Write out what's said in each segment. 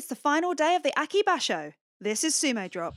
It's the final day of the Aki Basho. This is Sumo Drop.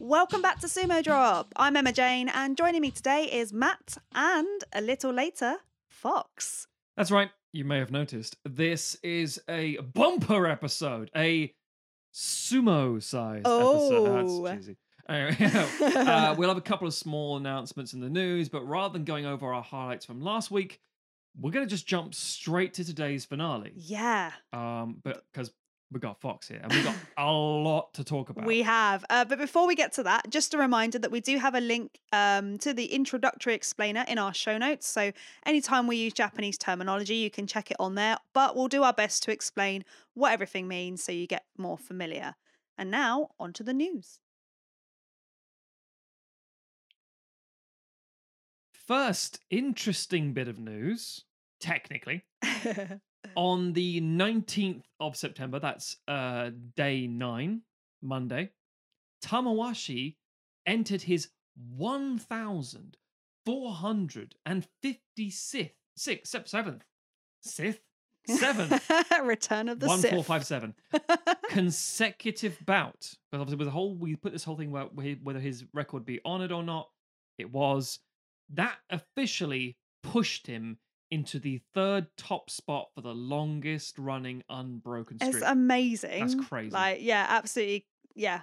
Welcome back to Sumo Drop. I'm Emma Jane, and joining me today is Matt and a little later, Fox. That's right. You may have noticed this is a bumper episode, a sumo size Oh. episode. That's cheesy. Anyway, uh, we'll have a couple of small announcements in the news, but rather than going over our highlights from last week, we're going to just jump straight to today's finale. Yeah, Um, but because we got Fox here and we got a lot to talk about. we have. Uh, but before we get to that, just a reminder that we do have a link um, to the introductory explainer in our show notes. So anytime we use Japanese terminology, you can check it on there. But we'll do our best to explain what everything means so you get more familiar. And now, on to the news. First interesting bit of news, technically, on the 19th of September, that's uh day 9, Monday, Tamawashi entered his 1456th sixth, seventh, sixth, seventh, Return of the Sith. 1457 consecutive bout. Because obviously with the whole we put this whole thing where whether his record be honored or not, it was that officially pushed him into the third top spot for the longest running unbroken streak. It's amazing. That's crazy. Like, yeah, absolutely. Yeah,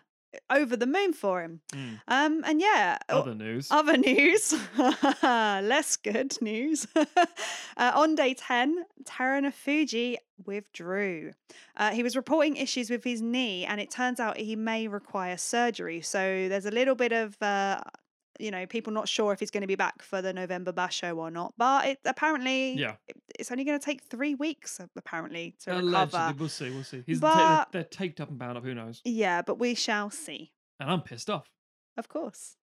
over the moon for him. Mm. Um, and yeah, Other news. Other news, less good news. uh, on day 10, Fuji withdrew. Uh, he was reporting issues with his knee, and it turns out he may require surgery. So there's a little bit of, uh, you know, people not sure if he's going to be back for the November Basho or not. But it apparently, yeah. it's only going to take three weeks, apparently, to Allegedly, recover. we'll see, we'll see. He's But- they're, they're taped up and bound up, who knows? Yeah, but we shall see, And I'm pissed off. of course.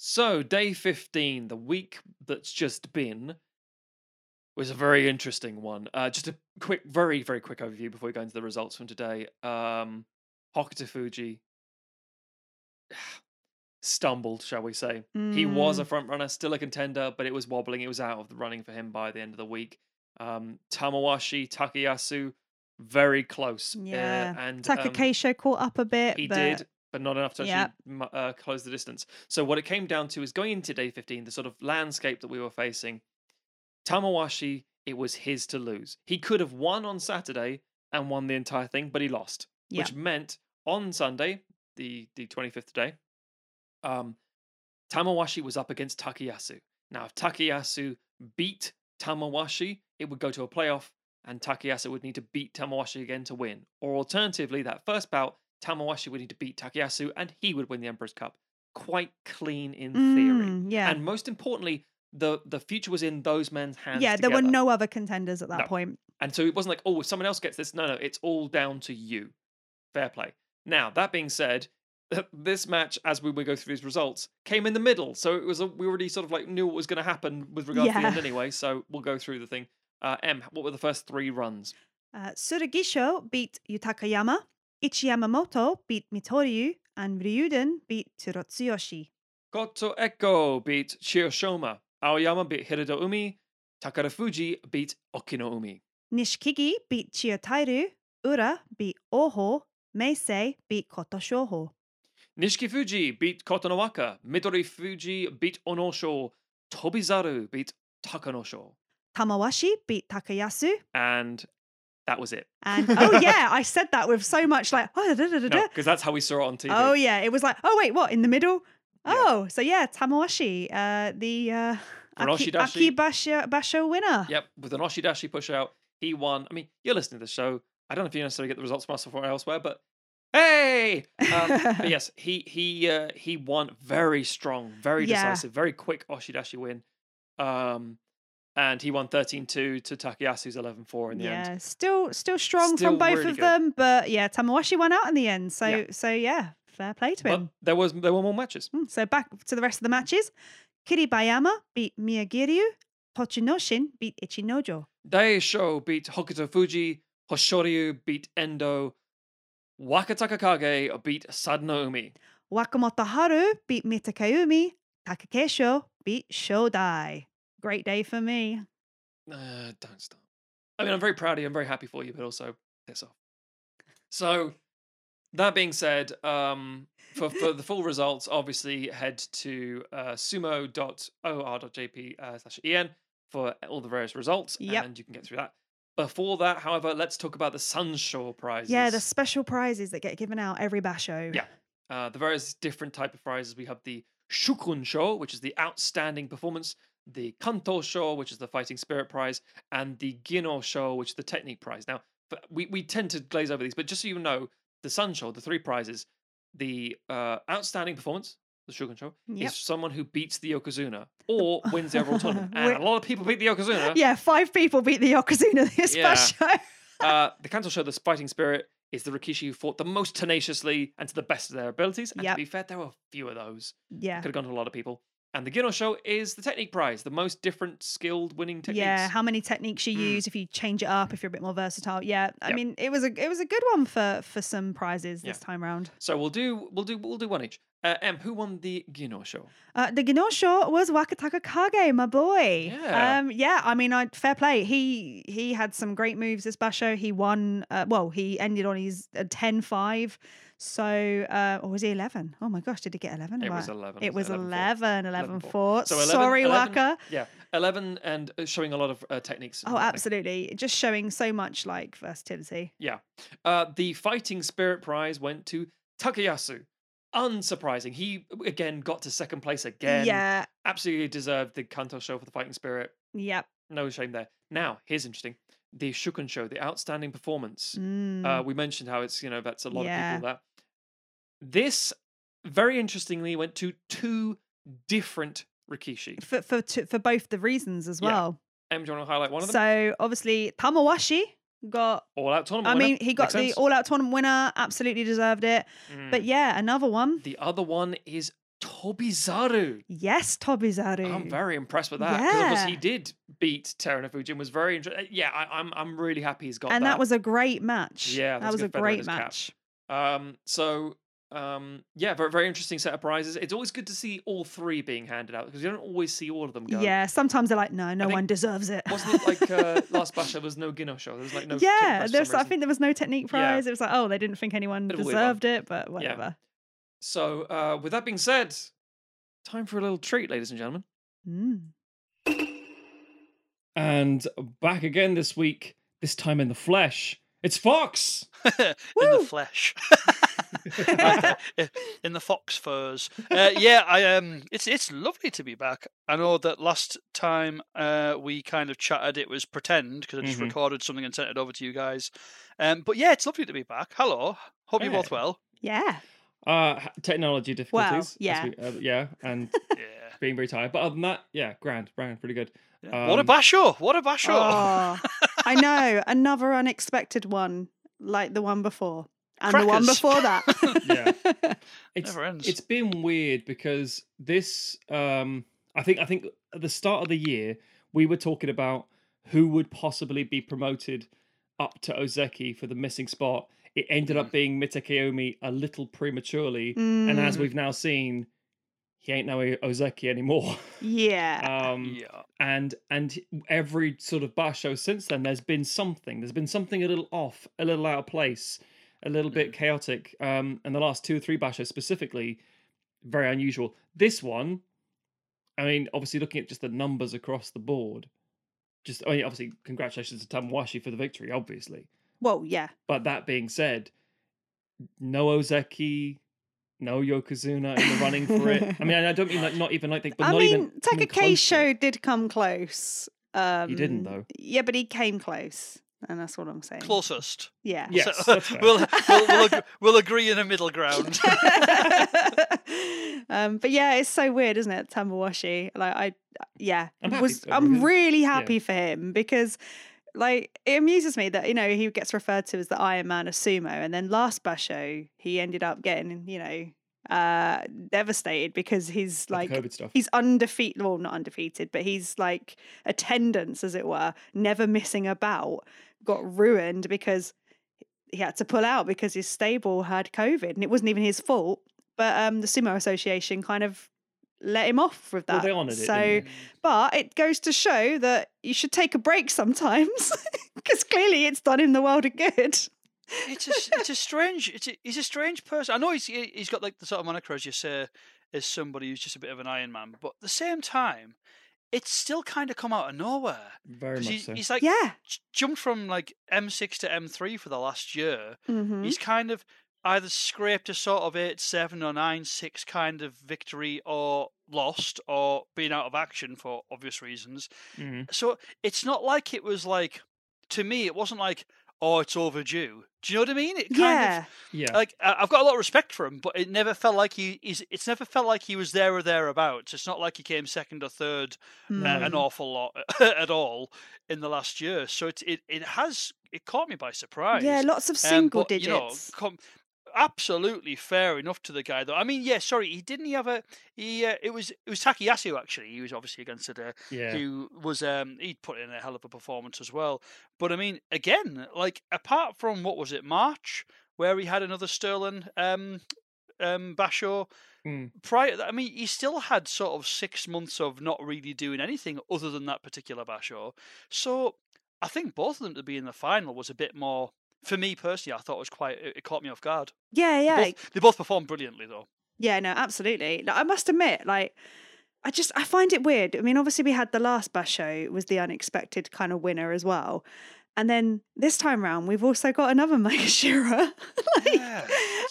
So, day 15, the week that's just been, was a very interesting one. Uh, just a quick, very, very quick overview before we go into the results from today. Um, Hokutofuji stumbled, shall we say. He was a Mm. front runner, still a contender, but it was wobbling. It was out of the running for him by the end of the week. Um, Tamawashi, Takayasu, very close. uh, Yeah. and um, Taka Keisho caught up a bit. he but did, but not enough to actually Yep. mu- uh, close the distance. So what it came down to is going into day 15, the sort of landscape that we were facing. Tamawashi, it was his to lose. He could have won on Saturday and won the entire thing, but he lost, Yeah. which meant on Sunday, the the 25th day, um, Tamawashi was up against Takayasu. Now, if Takayasu beat Tamawashi, it would go to a playoff, and Takayasu would need to beat Tamawashi again to win. Or alternatively, that first bout, Tamawashi would need to beat Takayasu, and he would win the Emperor's Cup. Quite clean in theory. Mm, yeah. And most importantly, the the future was in those men's hands. yeah, there were no other contenders at that No. point. And so it wasn't like, oh, if someone else gets this. No, no, it's all down to you. Fair play. Now, that being said, this match, as we, go through these results, came in the middle. So it was a, we already sort of like knew what was going to happen with regard to the end anyway. So we'll go through the thing. Uh, M, what were the first three runs? Uh, Tsurugisho beat Yutakayama, Ichiyamamoto beat Mitoryu, and Ryuden beat Terutsuyoshi. Goto Eko beat Chiyoshoma. Aoiyama beat Hiradoumi. Takara Fuji beat Okinoumi. Nishikigi beat Chiyotairyu, Ura beat Oho, Meisei beat Koto Shoho. Nishikifuji beat Kotonowaka. Midorifuji beat Onosho. Tobizaru beat Takanosho. Tamawashi beat Takayasu. And that was it. And oh yeah, I said that with so much like oh, da. No, because that's how we saw it on TV. oh yeah, it was like oh wait, what in the middle? Yeah. Oh, so yeah, Tamawashi, uh, the uh. Aki Basho, Basho winner. Yep, with an Oshidashi push out, he won. I mean, you're listening to the show. I don't know if you necessarily get the results from us or elsewhere, but hey! Um, but yes, he he uh, he won very strong, very Yeah. decisive, very quick Oshidashi win. Um, and he won 13-2 to Takayasu's 11-4 in the yeah, end. still still strong Still from both really of good. them, but yeah, Tamawashi won out in the end. So Yeah. so yeah, fair play to But him. there was there were more matches. Mm, So back to the rest of the matches. Kiribayama beat Miyagiryu. Tochinoshin beat Ichinojo. Daieisho beat Hokutofuji. Hoshoryu beat Endo. Wakatakakage beat Sadanoumi. Wakamoto Haru beat Mitakeumi. Takakeisho beat Shodai. Great day for me. Uh, don't stop. I mean, I'm very proud of you. I'm very happy for you, but also piss off. So, that being said, um, for, for the full results, obviously head to uh, sumo.or.jp uh, slash en for all the various results, Yep. and you can get through that. Before that, however, let's talk about the Sansho prizes. Yeah, the special prizes that get given out every basho. Yeah. uh, the various different type of prizes. We have the Shukun Show, which is the outstanding performance, the Kanto Show, which is the fighting spirit prize, and the Gino Show, which is the technique prize. Now, we, we tend to glaze over these, but just so you know, the Sansho, the three prizes, the uh, outstanding performance, the Shukun Show, Yep. is someone who beats the Yokozuna or wins the overall tournament. And a lot of people beat the Yokozuna. Yeah, five people beat the Yokozuna this Yeah. basho. Uh, the Kanto Show, the fighting spirit, is the Rikishi who fought the most tenaciously and to the best of their abilities. And Yep. to be fair, there were a few of those. yeah. Could have gone to a lot of people. And the Gino Show is the technique prize, the most different skilled winning techniques. Yeah, how many techniques you Mm. use if you change it up, if you're a bit more versatile. Yeah, I Yep. mean, it was a it was a good one for for some prizes Yeah. this time round. so we'll do we'll do we'll do one each. Uh, M, who won the Gino Show? Uh, the Show was Wakatakakage, my boy. Yeah. Um, yeah. I mean, I fair play. He he had some great moves this basho. He won. Uh, well, he ended on his uh, 10-5. So, uh, or was he eleven? Oh my gosh, did he get eleven? It was 11. It was 11-4. 11, 11 11-4. 4. So 11 Sorry, 11 Waka. Yeah, eleven and uh, showing a lot of uh, techniques. Oh, absolutely. Just showing so much like versatility. Yeah. Uh, the fighting spirit prize went to Takayasu. Unsurprising. He again got to second place again. Yeah. Absolutely deserved the Kanto show for the fighting spirit. Yep. No shame there. Now, here's interesting. The Shukun show, the outstanding performance. Mm. Uh, we mentioned how it's, you know, that's a lot Yeah. of people that. This, very interestingly, went to two different Rikishi. for for for both the reasons as Yeah. well. Em, do you want to highlight one of them? So obviously Tamawashi got. All out tournament. I winner. mean, he got Makes the sense. all-out tournament winner. Absolutely deserved it. But Mm. yeah, another one. the other one is Toby Tobizaru. Yes, Toby Tobizaru. I'm very impressed with that because of course he did beat Terunofuji and was very interesting. Yeah, I, I'm I'm really happy he's got and that. that was a great match. Yeah, that was a good feather in great match. Um, so um, yeah, very very interesting set of prizes. It's always good to see all three being handed out because you don't always see all of them go. Yeah, sometimes they're like, no, no think- one deserves it. Wasn't it like uh, last bash there was no Gino show? There was like no. yeah, there's. I think there was no technique Yeah. prize. It was like, oh, they didn't think anyone Bit of a weird one. deserved it, but whatever. So uh, with that being said, time for a little treat, ladies and gentlemen. Mm. And back again this week. This time in the flesh. It's Fox. in the flesh. in the fox furs. Uh, yeah, I um it's it's lovely to be back. I know that last time uh, we kind of chatted it was pretend because I just Mhm. recorded something and sent it over to you guys. Um but yeah, it's lovely to be back. Hello. Hope you're both well. Yeah. Uh, technology difficulties. as yeah. we- uh, yeah, and Yeah. being very tired. But other than that, yeah, grand, grand, pretty good. Yeah. what a Um, basho! What a basho! Oh, I know. Another unexpected one, like the one before. And the one before that. Yeah. It's, Never ends. It's been weird because this, um, I think, I think at the start of the year we were talking about who would possibly be promoted up to Ozeki for the missing spot. It ended up being Mitakeumi a little prematurely, and as Mm, we've now seen, he ain't no Ozeki anymore. yeah. Um, yeah. and and every sort of basho since then there's been something there's been something a little off a little out of place a little bit chaotic um and the last two or three bashos specifically very unusual this one i mean obviously looking at just the numbers across the board just i mean obviously congratulations to tamawashi for the victory obviously well, yeah. but that being said no ozeki no yokozuna in the running for it i mean i don't mean like not even like they but I not mean, even coming Taka close. Show did come close. Um, he didn't, though. Yeah, but he came close. And that's what I'm saying. Closest. Yeah. Yes, So- we'll, we'll, we'll, ag- we'll agree in a middle ground. um, but yeah, it's so weird, isn't it? Tamawashi. Like I, yeah, I'm was I'm really happy for him because, like, it amuses me that you know he gets referred to as the Iron Man of sumo, and then last basho he ended up getting you know uh, devastated because he's like stuff. he's undefeated well not undefeated but he's like attendance as it were never missing a bout got ruined because he had to pull out because his stable had covid and it wasn't even his fault but um the sumo association kind of let him off with Well, that. it, so but it goes to show that you should take a break sometimes because clearly it's done him the world of good. It's a it's a strange it's a, he's a strange person. I know he's he- he's got like the sort of moniker as you say as somebody who's just a bit of an Iron Man, but at the same time, it's still kind of come out of nowhere. Very much he, so. he's like yeah j- jumped from like M6 to M3 for the last year. hmm He's kind of either scraped a sort of eight, seven, or nine, six kind of victory, or lost, or been out of action for obvious reasons. Mhm. So it's not like it was like to me. It wasn't like oh, it's overdue. Do you know what I mean? It kind yeah of Yeah. like I- I've got a lot of respect for him, but it never felt like he he's, It's never felt like he was there or thereabouts. It's not like he came second or third uh, an Mm. awful lot at all in the last year. So it it, it has it caught me by surprise. yeah lots of Um, single but, you know, digits com- absolutely fair enough to the guy though. I mean, yeah, sorry, he didn't he have a he uh, it was it was Takayasu actually. He was obviously against it. Uh, yeah. who was um he'd put in a hell of a performance as well. But I mean, again, like apart from what was it March where he had another Sterling um um Basho. Mm. Prior, I mean, he still had sort of six months of not really doing anything other than that particular Basho. So I think both of them to be in the final was a bit more. For me personally, I thought it was quite. It it caught me off guard. yeah They yeah both, they both performed brilliantly though. Yeah, no, absolutely. Like, I must admit, like, I just I find it weird. I mean, obviously we had the last Basho was the unexpected kind of winner as well, and then this time round we've also got another Maegashira. like, Yeah,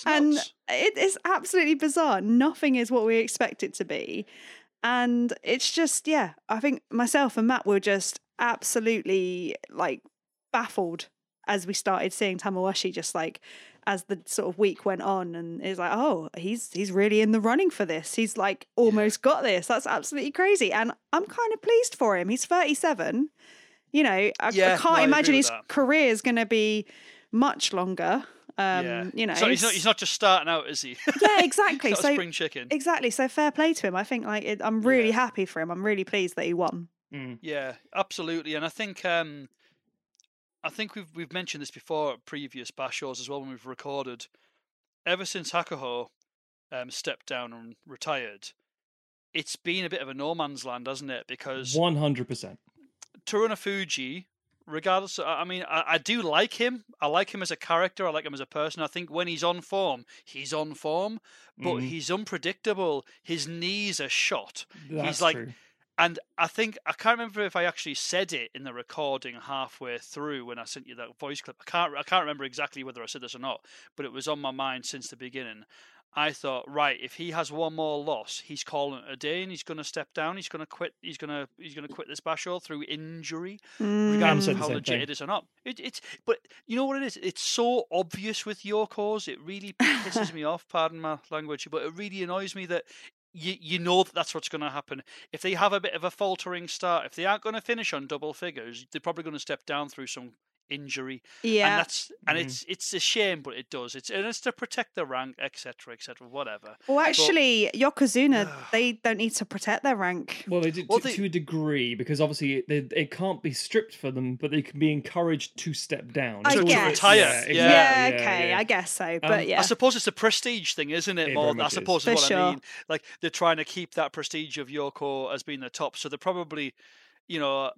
and nuts. it is absolutely bizarre. Nothing is what we expect it to be, and it's just yeah. I think myself and Matt were just absolutely like baffled as we started seeing Tamawashi just like as the sort of week went on and it's like oh he's he's really in the running for this he's like almost got this that's absolutely crazy and i'm kind of pleased for him he's 37 you know i, I Yeah, no, can't I imagine agree his career is going to be much longer um yeah. you know so he's not he's not just starting out, is he? yeah exactly so spring chicken. exactly so fair play to him i think like it, i'm really Yeah. happy for him i'm really pleased that he won Mm. Yeah, absolutely. And I think um, I think we've we've mentioned this before at previous bashos as well when we've recorded. Ever since Hakuho um, stepped down and retired, it's been a bit of a no man's land, hasn't it? Because One hundred percent. Terunofuji, regardless, I mean, I, I do like him. I like him as a character. I like him as a person. I think when he's on form, he's on form, but Mhm. he's unpredictable. His knees are shot. That's like- true. And I think I can't remember if I actually said it in the recording halfway through when I sent you that voice clip. I can't I can't remember exactly whether I said this or not, but it was on my mind since the beginning. I thought, right, if he has one more loss, he's calling it a day and he's going to step down. He's going to quit. He's going to he's going to quit this basho through injury, regardless of how legit thing. it is or not. It, it's but you know what it is. It's so obvious with your cause. It really pisses me off. Pardon my language, but it really annoys me that you you know that that's what's going to happen. If they have a bit of a faltering start, if they aren't going to finish on double figures, they're probably going to step down through some injury, yeah and that's and Mhm. it's it's a shame, but it does. It's and it's to protect the rank, etc., etc., whatever. well actually yokozuna Ugh. they don't need to protect their rank Well, they did Well, to, they- to a degree because obviously they, it can't be stripped for them, but they can be encouraged to step down. I It's To guess. retire, Yeah, yeah. exactly, yeah, yeah, okay, yeah. I guess so. Um, But yeah, I suppose it's a prestige thing, isn't it? It More, I much is. suppose is what I mean. Like they're trying to keep that prestige of Yoko as being the top, so they're probably, you know,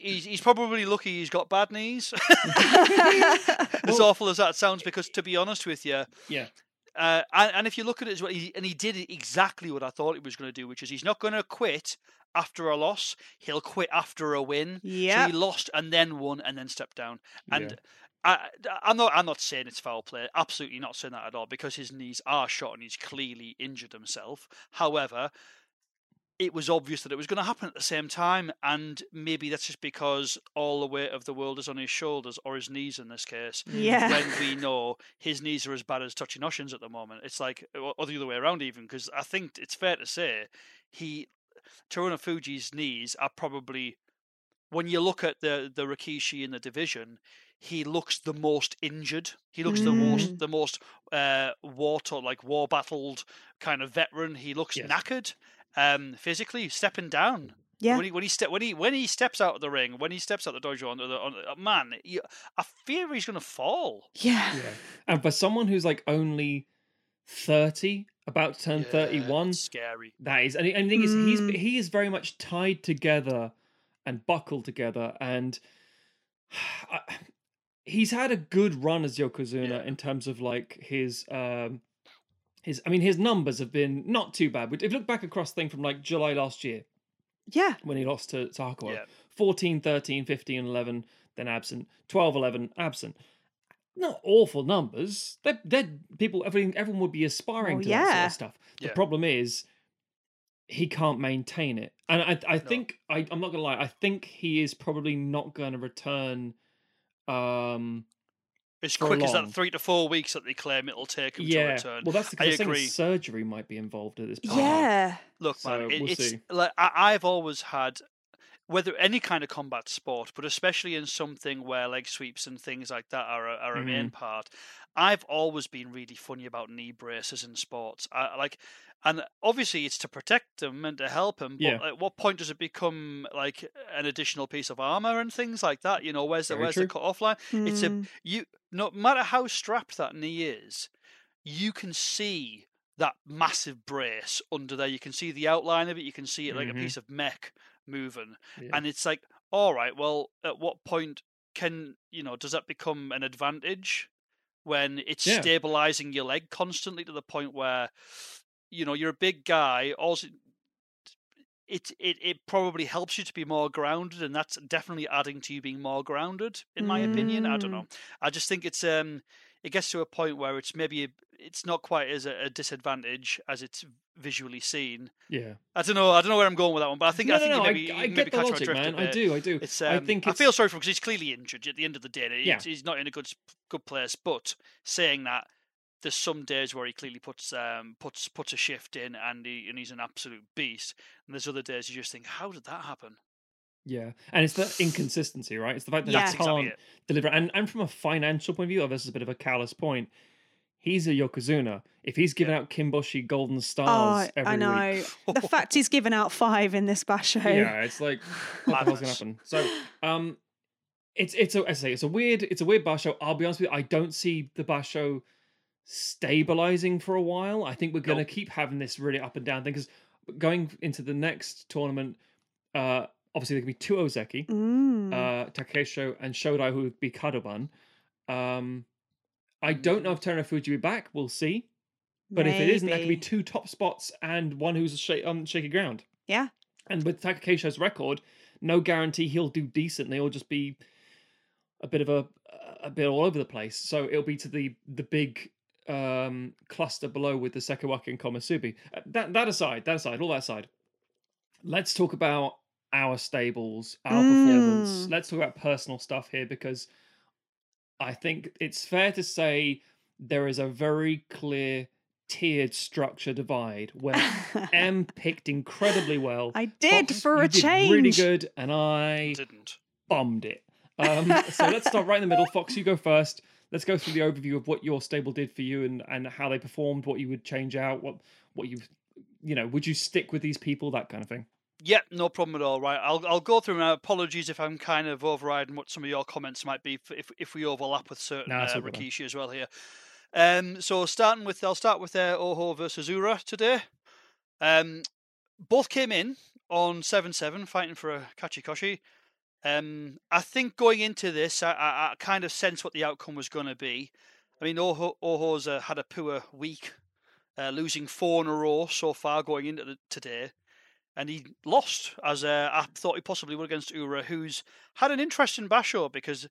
he's he's probably lucky he's got bad knees. as awful as that sounds, because to be honest with you, Yeah. uh, and, and if you look at it as well, he, and he did exactly what I thought he was going to do, which is he's not going to quit after a loss. He'll quit after a win. So yeah, he lost and then won and then stepped down. And Yeah. I, I'm not. I'm not saying it's foul play. Absolutely not saying that at all. Because his knees are shot and he's clearly injured himself. However, it was obvious that it was going to happen at the same time, and maybe that's just because all the weight of the world is on his shoulders or his knees in this case. yeah. When we know his knees are as bad as touching Tochinoshin's at the moment, it's like or the other way around even. Because I think it's fair to say he Terunofuji's knees are probably when you look at the the Rikishi in the division, he looks the most injured. He looks the most Mm. the most uh, war to like war battled kind of veteran. He looks Yes. knackered, um, physically stepping down. Yeah. When he when he step when he when he steps out of the ring, when he steps out the dojo on the, on, uh, man, you, I fear he's going to fall. Yeah. Yeah. And for someone who's like only 30, about to turn Yeah, 31, scary. that is. And, and the thing is, Mm. he's he is very much tied together and buckled together. And I- he's had a good run as Yokozuna Yeah. in terms of like his. um his, I mean, his numbers have been not too bad. If you look back across the thing from like July last year, Yeah. when he lost to, to Hakuho. Yeah. 14, 13, 15, 11, then absent. 12, 11, absent. Not awful numbers. They're, they're people, everything, everyone would be aspiring Well, to that sort of stuff. The Yeah. problem is he can't maintain it. And I, I No. think, I, I'm not going to lie, I think he is probably not going to return. Um, As For quick as that three to four weeks that they claim it'll take him to yeah. return. Well, that's the I thing. agree. Surgery might be involved at this point. Yeah. Look, So, man, it, we'll it's see. like I, I've always had, whether any kind of combat sport, but especially in something where leg sweeps and things like that are a, are a main part. I've always been really funny about knee braces in sports. I like, and obviously it's to protect them and to help them. But Yeah. at what point does it become like an additional piece of armor and things like that? You know, where's the Very where's true. the cut off line? It's a Mm. you no matter how strapped that knee is, you can see that massive brace under there. You can see the outline of it. You can see it like Mhm. a piece of mech moving, Yeah. and it's like, all right, well, at what point can you know does that become an advantage when it's Yeah. stabilizing your leg constantly to the point where you know you're a big guy, also. It, it it probably helps you to be more grounded, and that's definitely adding to you being more grounded, in my opinion. I don't Mm. know. I just think it's um it gets to a point where it's maybe a, it's not quite as a, a disadvantage as it's visually seen. yeah. I don't know. I don't know where I'm going with that one, but I think no, I think no, no. maybe, I, I maybe get the logic, drift man. I do. I do. It's I um, think I feel sorry for him because he's clearly injured. At the end of the day, Yeah. he's, he's not in a good good place. But saying that, there's some days where he clearly puts um puts puts a shift in, and he and he's an absolute beast. And there's other days you just think, how did that happen? Yeah, and it's the inconsistency, right? It's the fact that Yeah. That's he can't it. deliver. And and from a financial point of view, oh, this is a bit of a callous point. He's a yokozuna. If he's giving out Kinboshi golden stars Oh, I know. week, the fact he's given out five in this basho. yeah, it's like what the gonna happen? So, um, it's it's a I say it's a weird it's a weird basho. I'll be honest with you, I don't see the basho stabilizing for a while. I think we're gonna Nope. keep having this really up and down thing because going into the next tournament, uh, obviously there can be two Ozeki Mm. uh, Takesho and Shodai, who would be Kadoban. Um, I don't know if Terunofuji will be back. We'll see. But if it isn't, that could be two top spots and one who's sh- on shaky ground. Yeah. And with Takesho's record, no guarantee he'll do decently. It'll just be a bit of a a bit all over the place. So it'll be to the the big um, cluster below with the Sekiwake and Komusubi. Uh, That that aside, that aside, all that aside, let's talk about our stables, our performance. Mm. Let's talk about personal stuff here because I think it's fair to say there is a very clear tiered structure divide where M picked incredibly well. I did Fox, for you a did change. really good, and I Didn't. bombed it. Um, so let's start right in the middle. Fox, you go first. Let's go through the overview of what your stable did for you and, and how they performed, what you would change out, what what you you know, would you stick with these people, that kind of thing. Yeah, no problem at all. Right, I'll I'll go through now. Apologies if I'm kind of overriding what some of your comments might be if if, we overlap with certain it's uh, all good, man. Rikishi as well here. Um, so starting with I'll start with uh, Oho versus Ura today. Um, both came in on seven seven, fighting for a Kachikoshi. Um, I think going into this, I, I, I kind of sense what the outcome was going to be. I mean, Oho, Oho's uh, had a poor week, uh, losing four in a row so far going into the, today and he lost as uh, I thought he possibly would against Ura, who's had an interesting basho because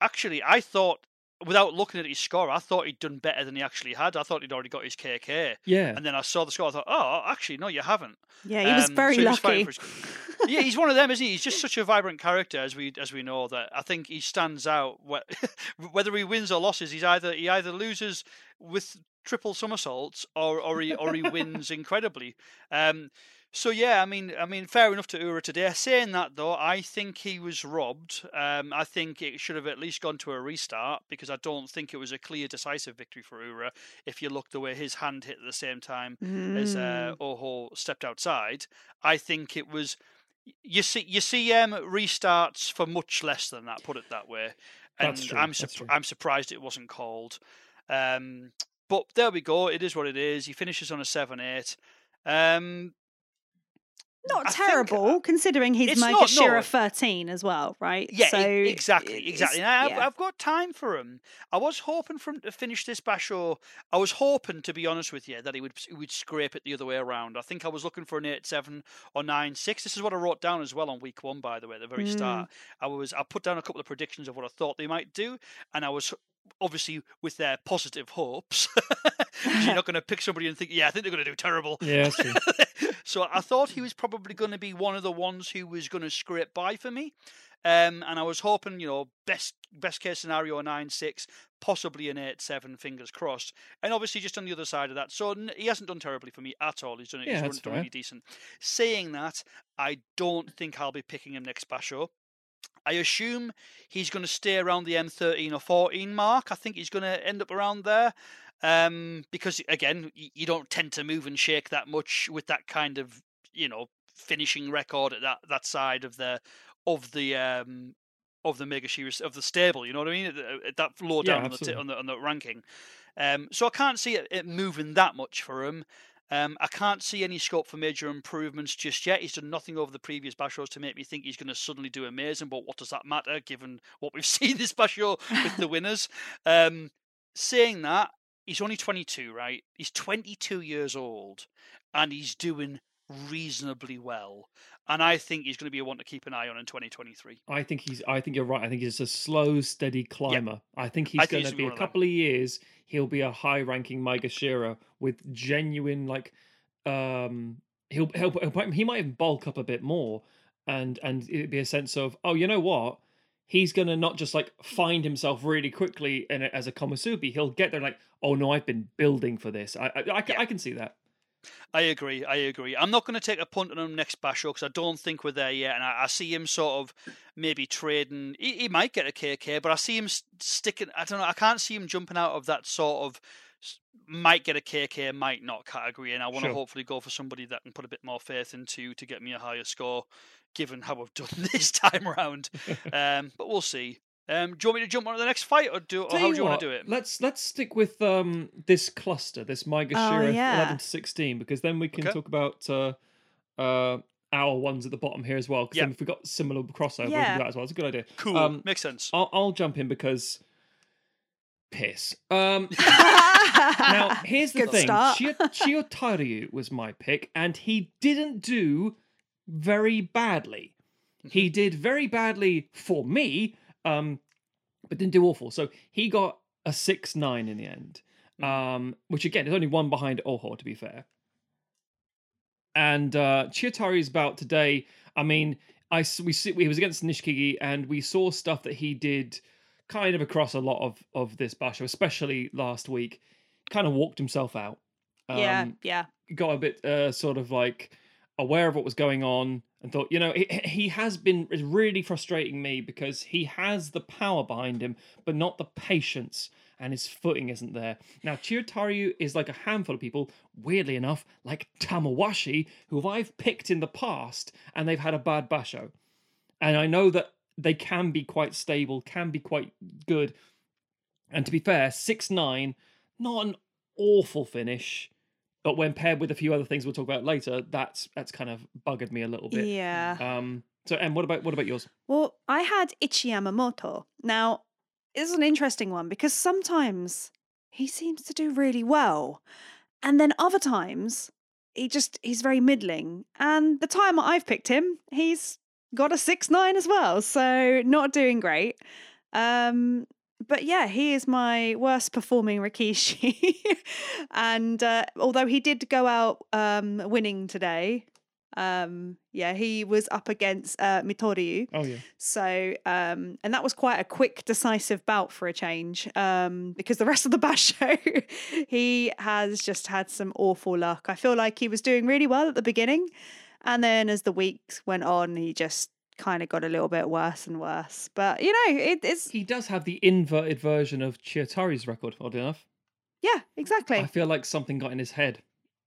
actually I thought without looking at his score, I thought he'd done better than he actually had. I thought he'd already got his KK, Yeah. and then I saw the score. I thought, oh, actually, no, you haven't. yeah, he was Um, very so he was lucky. for his- yeah, he's one of them, isn't he? He's just such a vibrant character, as we as we know. That I think he stands out. Whether he wins or losses, he's either he either loses with triple somersaults or or he or he wins incredibly. Um, So yeah, I mean, I mean, fair enough to Ura today. Saying that though, I think he was robbed. Um, I think it should have at least gone to a restart because I don't think it was a clear, decisive victory for Ura. If you look the way his hand hit at the same time as uh, Mm. Oho stepped outside, I think it was. You see, you see, um, restarts for much less than that. Put it that way, and I'm true. I'm surprised it wasn't called. Um, but there we go. It is what it is. He finishes on a seven eight. Um, Not I think, uh, terrible, considering he's it's Mega not, Shira no. 13 as well, right? Yeah, so exactly, it's- exactly. And I've, yeah. I've got time for him. I was hoping for him to finish this basho. I was hoping, to be honest with you, that he would he would scrape it the other way around. I think I was looking for an eight seven or nine six. This is what I wrote down as well on week one, by the way, at the very Mm. start. I was I put down a couple of predictions of what I thought they might do, and I was obviously with their positive hopes. You're not going to pick somebody and think, yeah, I think they're going to do terrible. Yeah, true. so I thought he was probably going to be one of the ones who was going to scrape by for me. Um, and I was hoping, you know, best best case scenario a nine six, possibly an eight seven. Fingers crossed. And obviously, just on the other side of that, so n- he hasn't done terribly for me at all. He's done it. Yeah, he's done really decent. Saying that, I don't think I'll be picking him next basho. I assume he's going to stay around the M13 or 14 mark. I think he's going to end up around there. Um, because again, you don't tend to move and shake that much with that kind of, you know, finishing record at that, that side of the of the um of the mega series of the stable. You know what I mean? At, at that low Yeah, down on, the, t- on the on the ranking. Um, so I can't see it, it moving that much for him. Um, I can't see any scope for major improvements just yet. He's done nothing over the previous bashos to make me think he's going to suddenly do amazing. But what does that matter, given what we've seen this basho with the winners? Um, saying that, he's only 22, right? He's 22 years old, and he's doing reasonably well. And I think he's going to be a one to keep an eye on in 2023. I think he's. I think you're right. I think he's a slow, steady climber. I think he's I think going to be a couple of years. He'll be a high-ranking Maegashira with genuine like. Um, he'll, he'll he'll he might even bulk up a bit more, and and it'd be a sense of oh, you know what. He's gonna not just like find himself really quickly in a, as a komusubi. He'll get there like, oh no, I've been building for this. I I, I, can, Yeah. I can see that. I agree. I agree. I'm not going to take a punt on him next basho because I don't think we're there yet, and I, I see him sort of maybe trading. He, he might get a KK, but I see him sticking. I don't know. I can't see him jumping out of that sort of might get a KK, might not category, and I want to Sure. hopefully go for somebody that can put a bit more faith into to get me a higher score, given how I've done this time around. um, but we'll see. Um, do you want me to jump on to the next fight, or do, or Tell how do you want to do it? Let's let's stick with um this cluster, this Maegashira Oh, yeah. eleven to sixteen, because then we can Okay. talk about uh uh our ones at the bottom here as well. Because Yeah. then if we've got similar crossover, we can Yeah. do that as well. It's a good idea. Cool. Um, Makes sense. I'll I'll jump in because piss. Um now here's the Good thing. start. Chio- was my pick, and he didn't do very badly. Mm-hmm. He did very badly for me, um, but didn't do awful. So he got a six nine in the end, Mm. um, which again is only one behind Oho, to be fair. And uh, Chiyotairyu's bout today. I mean, I we see, he was against Nishikigi, and we saw stuff that he did kind of across a lot of of this basho, especially last week. Kind of walked himself out. yeah, Um, yeah. got a bit uh, sort of like aware of what was going on and thought, you know, he, he has been really frustrating me because he has the power behind him, but not the patience, and his footing isn't there. Now, Chiyotairyu is like a handful of people, weirdly enough, like Tamawashi, who I've picked in the past, and they've had a bad basho. And I know that they can be quite stable, can be quite good. And to be fair, six nine, not an awful finish, but when paired with a few other things we'll talk about later, that's that's kind of buggered me a little bit. Yeah. Um. So, and what about what about yours? Well, I had Ichiyamamoto. Now, this is an interesting one because sometimes he seems to do really well. And then other times he just he's very middling. And the time I've picked him, he's got a six nine as well. So not doing great. Um but yeah, he is my worst performing Rikishi. and uh, although he did go out um, winning today, um, yeah, he was up against uh, Mitoryu. Oh yeah. So, um, and that was quite a quick, decisive bout for a change, um, because the rest of the basho, he has just had some awful luck. I feel like he was doing really well at the beginning, And then as the weeks went on, he just kind of got a little bit worse and worse. But you know, it, it's He does have the inverted version of Chiyotairyu's record, odd enough. yeah, exactly. I feel like something got in his head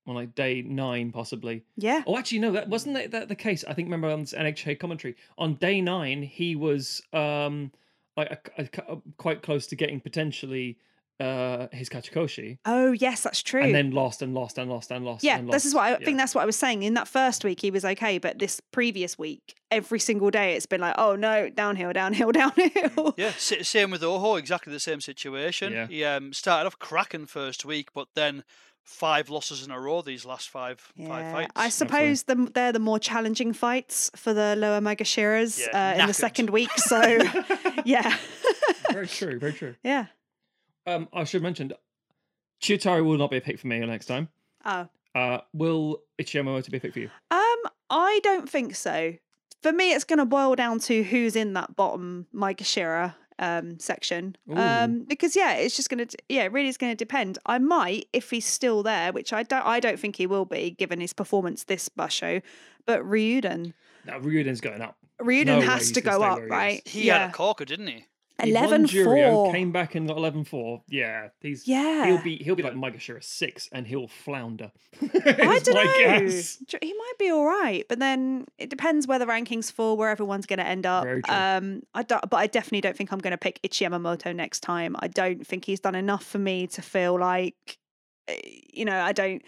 on like day nine, possibly. yeah. Oh, actually, no, that wasn't that, that the case. I think remember on this NHK commentary on day nine, he was um like a, a- a- quite close to getting potentially uh his Kachikoshi, Oh yes, that's true. and then lost and lost and lost and lost. yeah, and this is what I Yeah. think. That's what I was saying. In that first week, he was okay, but this previous week, every single day, it's been like, oh no, downhill, downhill, downhill. Yeah, same with Oho, exactly the same situation. Yeah. He um, started off cracking first week, but then five losses in a row these last five five Yeah, fights. I suppose the, they're the more challenging fights for the lower Maegashiras Yeah, uh, in the second week. So, yeah, very true, very true. yeah. Um, I should mention, Chiyotairyu will not be a pick for me next time. Oh, Uh, will Ichiyamamoto be a pick for you? um, I don't think so. For me, it's going to boil down to who's in that bottom Maegashira um section. Um, because yeah, it's just going to yeah, it really is going to depend. I might if he's still there, which I don't. I don't think he will be given his performance this basho. But Ryuden, No, Ryuden's going up. Ryuden No has to go up, where he right? he yeah, had a corker, didn't he? He 11 Juryo, 4. came back and got 11-4. Yeah, he's Yeah. He'll be he'll be like Maegashira six, and he'll flounder. I don't know. guess. He might be all right, but then it depends where the rankings fall, where everyone's going to end up. Um, I don't, but I definitely don't think I'm going to pick Ichiyamamoto next time. I don't think he's done enough for me to feel like, eh, you know, I don't.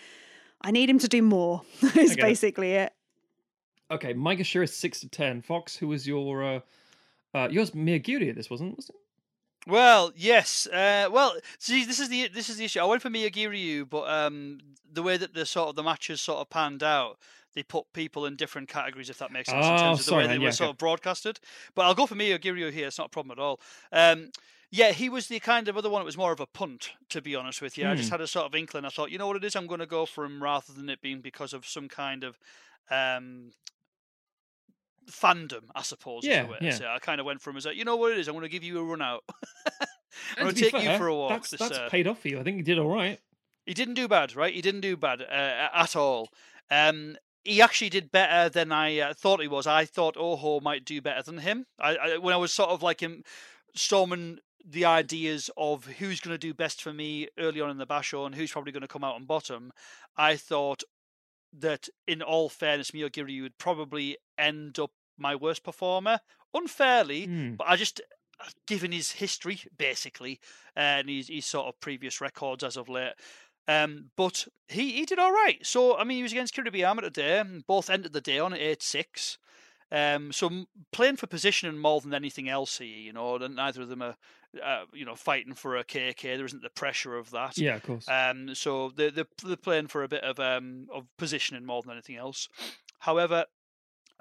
I need him to do more. is get it. basically it. Okay, Maegashira six to ten. Fox, who was your uh, uh yours Miyagiri this wasn't was it? Well, yes. Uh, well, see, this is the this is the issue. I went for Miyagiryu, but um, the way that the sort of the matches sort of panned out, they put people in different categories, if that makes sense, in Oh, terms of the sorry way then, they yeah, were sort okay. of broadcasted. But I'll go for Miyagiryu here. It's not a problem at all. Um, yeah, he was the kind of other one. It was more of a punt, to be honest with you. I just Hmm. had a sort of inkling. I thought, you know what it is, I'm going to go for him rather than it being because of some kind of um, fandom, I suppose. Yeah, yeah. it. I kind of went for him as like, you know what it is, I'm going to give you a run out. I'm going to take you for a walk. That's, this, that's uh, paid off for you. I think you did all right. he didn't do bad, right? He didn't do bad uh, at all. Um, he actually did better than I uh, thought he was. I thought Oho might do better than him. I, I when I was sort of like him storming the ideas of who's going to do best for me early on in the basho and who's probably going to come out on bottom. I thought that, in all fairness, Miyagiri would probably end up my worst performer unfairly, Hmm. but I just given his history basically and his, his sort of previous records as of late. Um, but he, he did all right. So I mean, he was against Kiribayama today. and Both ended the day on eight six. Um, so playing for positioning more than anything else here, you know, neither of them are, uh, you know, fighting for a KK. There isn't the pressure of that. Yeah, of course. Um, so they're, they're they're playing for a bit of um of positioning more than anything else. However,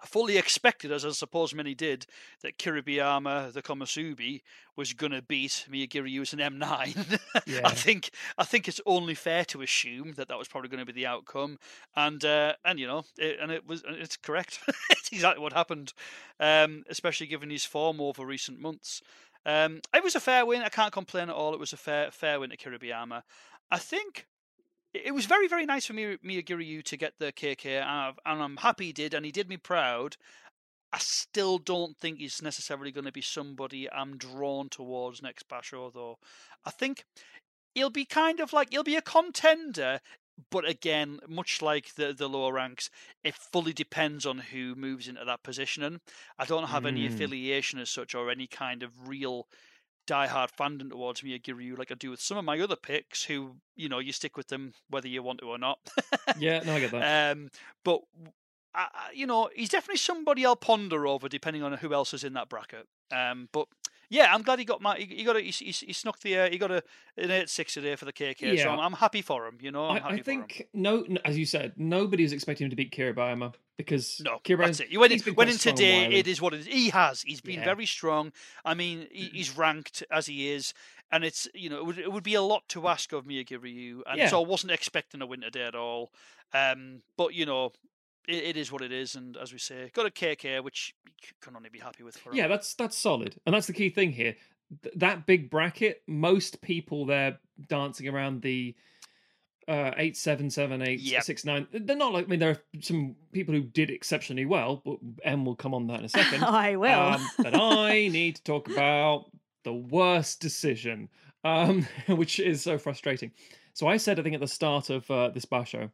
I fully expected, as I suppose many did, that Kiribayama, the Komusubi, was going to beat Miyagiri an M9. Yeah. I think I think it's only fair to assume that that was probably going to be the outcome, and uh, and you know, it, and it was it's correct. it's exactly what happened, um, especially given his form over recent months. Um, it was a fair win. I can't complain at all. It was a fair fair win to Kiribayama. I think it was very very nice for Mi- Miyagiri to get the KK, and, and I'm happy he did, and he did me proud. I still don't think he's necessarily going to be somebody I'm drawn towards next Basho, though. I think he'll be kind of like he'll be a contender, but again, much like the the lower ranks, it fully depends on who moves into that positioning. I don't have any Mm. affiliation as such or any kind of real diehard fandom towards Miyagiryu like I do with some of my other picks who, you know, you stick with them whether you want to or not. yeah, no, I get that. Um, but I- you know, he's definitely somebody I'll ponder over, depending on who else is in that bracket. Um, but yeah, I'm glad he got my he, he got a, he, he, he snuck the uh, he got a an eight six today for the KK. So Yeah. I'm, I'm happy for him. You know, I'm I, happy I for him. think no, n- as you said, nobody was expecting him to beat Kiribayama because No, Kiribayama, that's it. You went, in, went in today. It is what it is. He has. He's been Yeah. very strong. I mean, he, he's ranked as he is, and it's you know it would, it would be a lot to ask of Miyagiryu, and Yeah. so I wasn't expecting a win today at all. Um, but you know, it, it is what it is, and as we say, got a KK, which you can only be happy with for him. Yeah, that's that's solid, and that's the key thing here. Th- that big bracket, most people there dancing around the uh, eight seven seven eight Yep. six nine. They're not like I mean there are some people who did exceptionally well, but M will come on that in a second. I will. Um, but I need to talk about the worst decision, um, which is so frustrating. So I said, I think at the start of uh, this basho,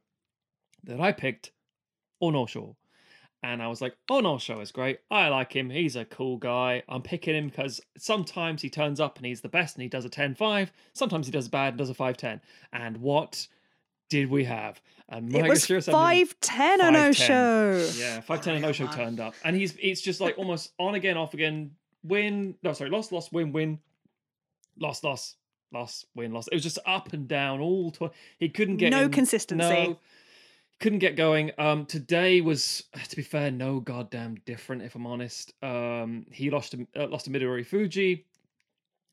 that I picked Onosho. And I was like, Onosho is great. I like him. He's a cool guy. I'm picking him because sometimes he turns up and he's the best and he does a 10 5. Sometimes he does bad and does a 5 10. And what did we have? And it was five ten on 5'10". Osho. yeah, five ten no show turned up, and he's it's just like almost on again, off again, win. No, sorry, lost, lost, win, win, lost, lost, lost, win, lost. It was just up and down all. Tw- he couldn't get No in- consistency. No, couldn't get going. Um, today was, to be fair, no goddamn different. If I'm honest, um, he lost to uh, lost to Midorifuji.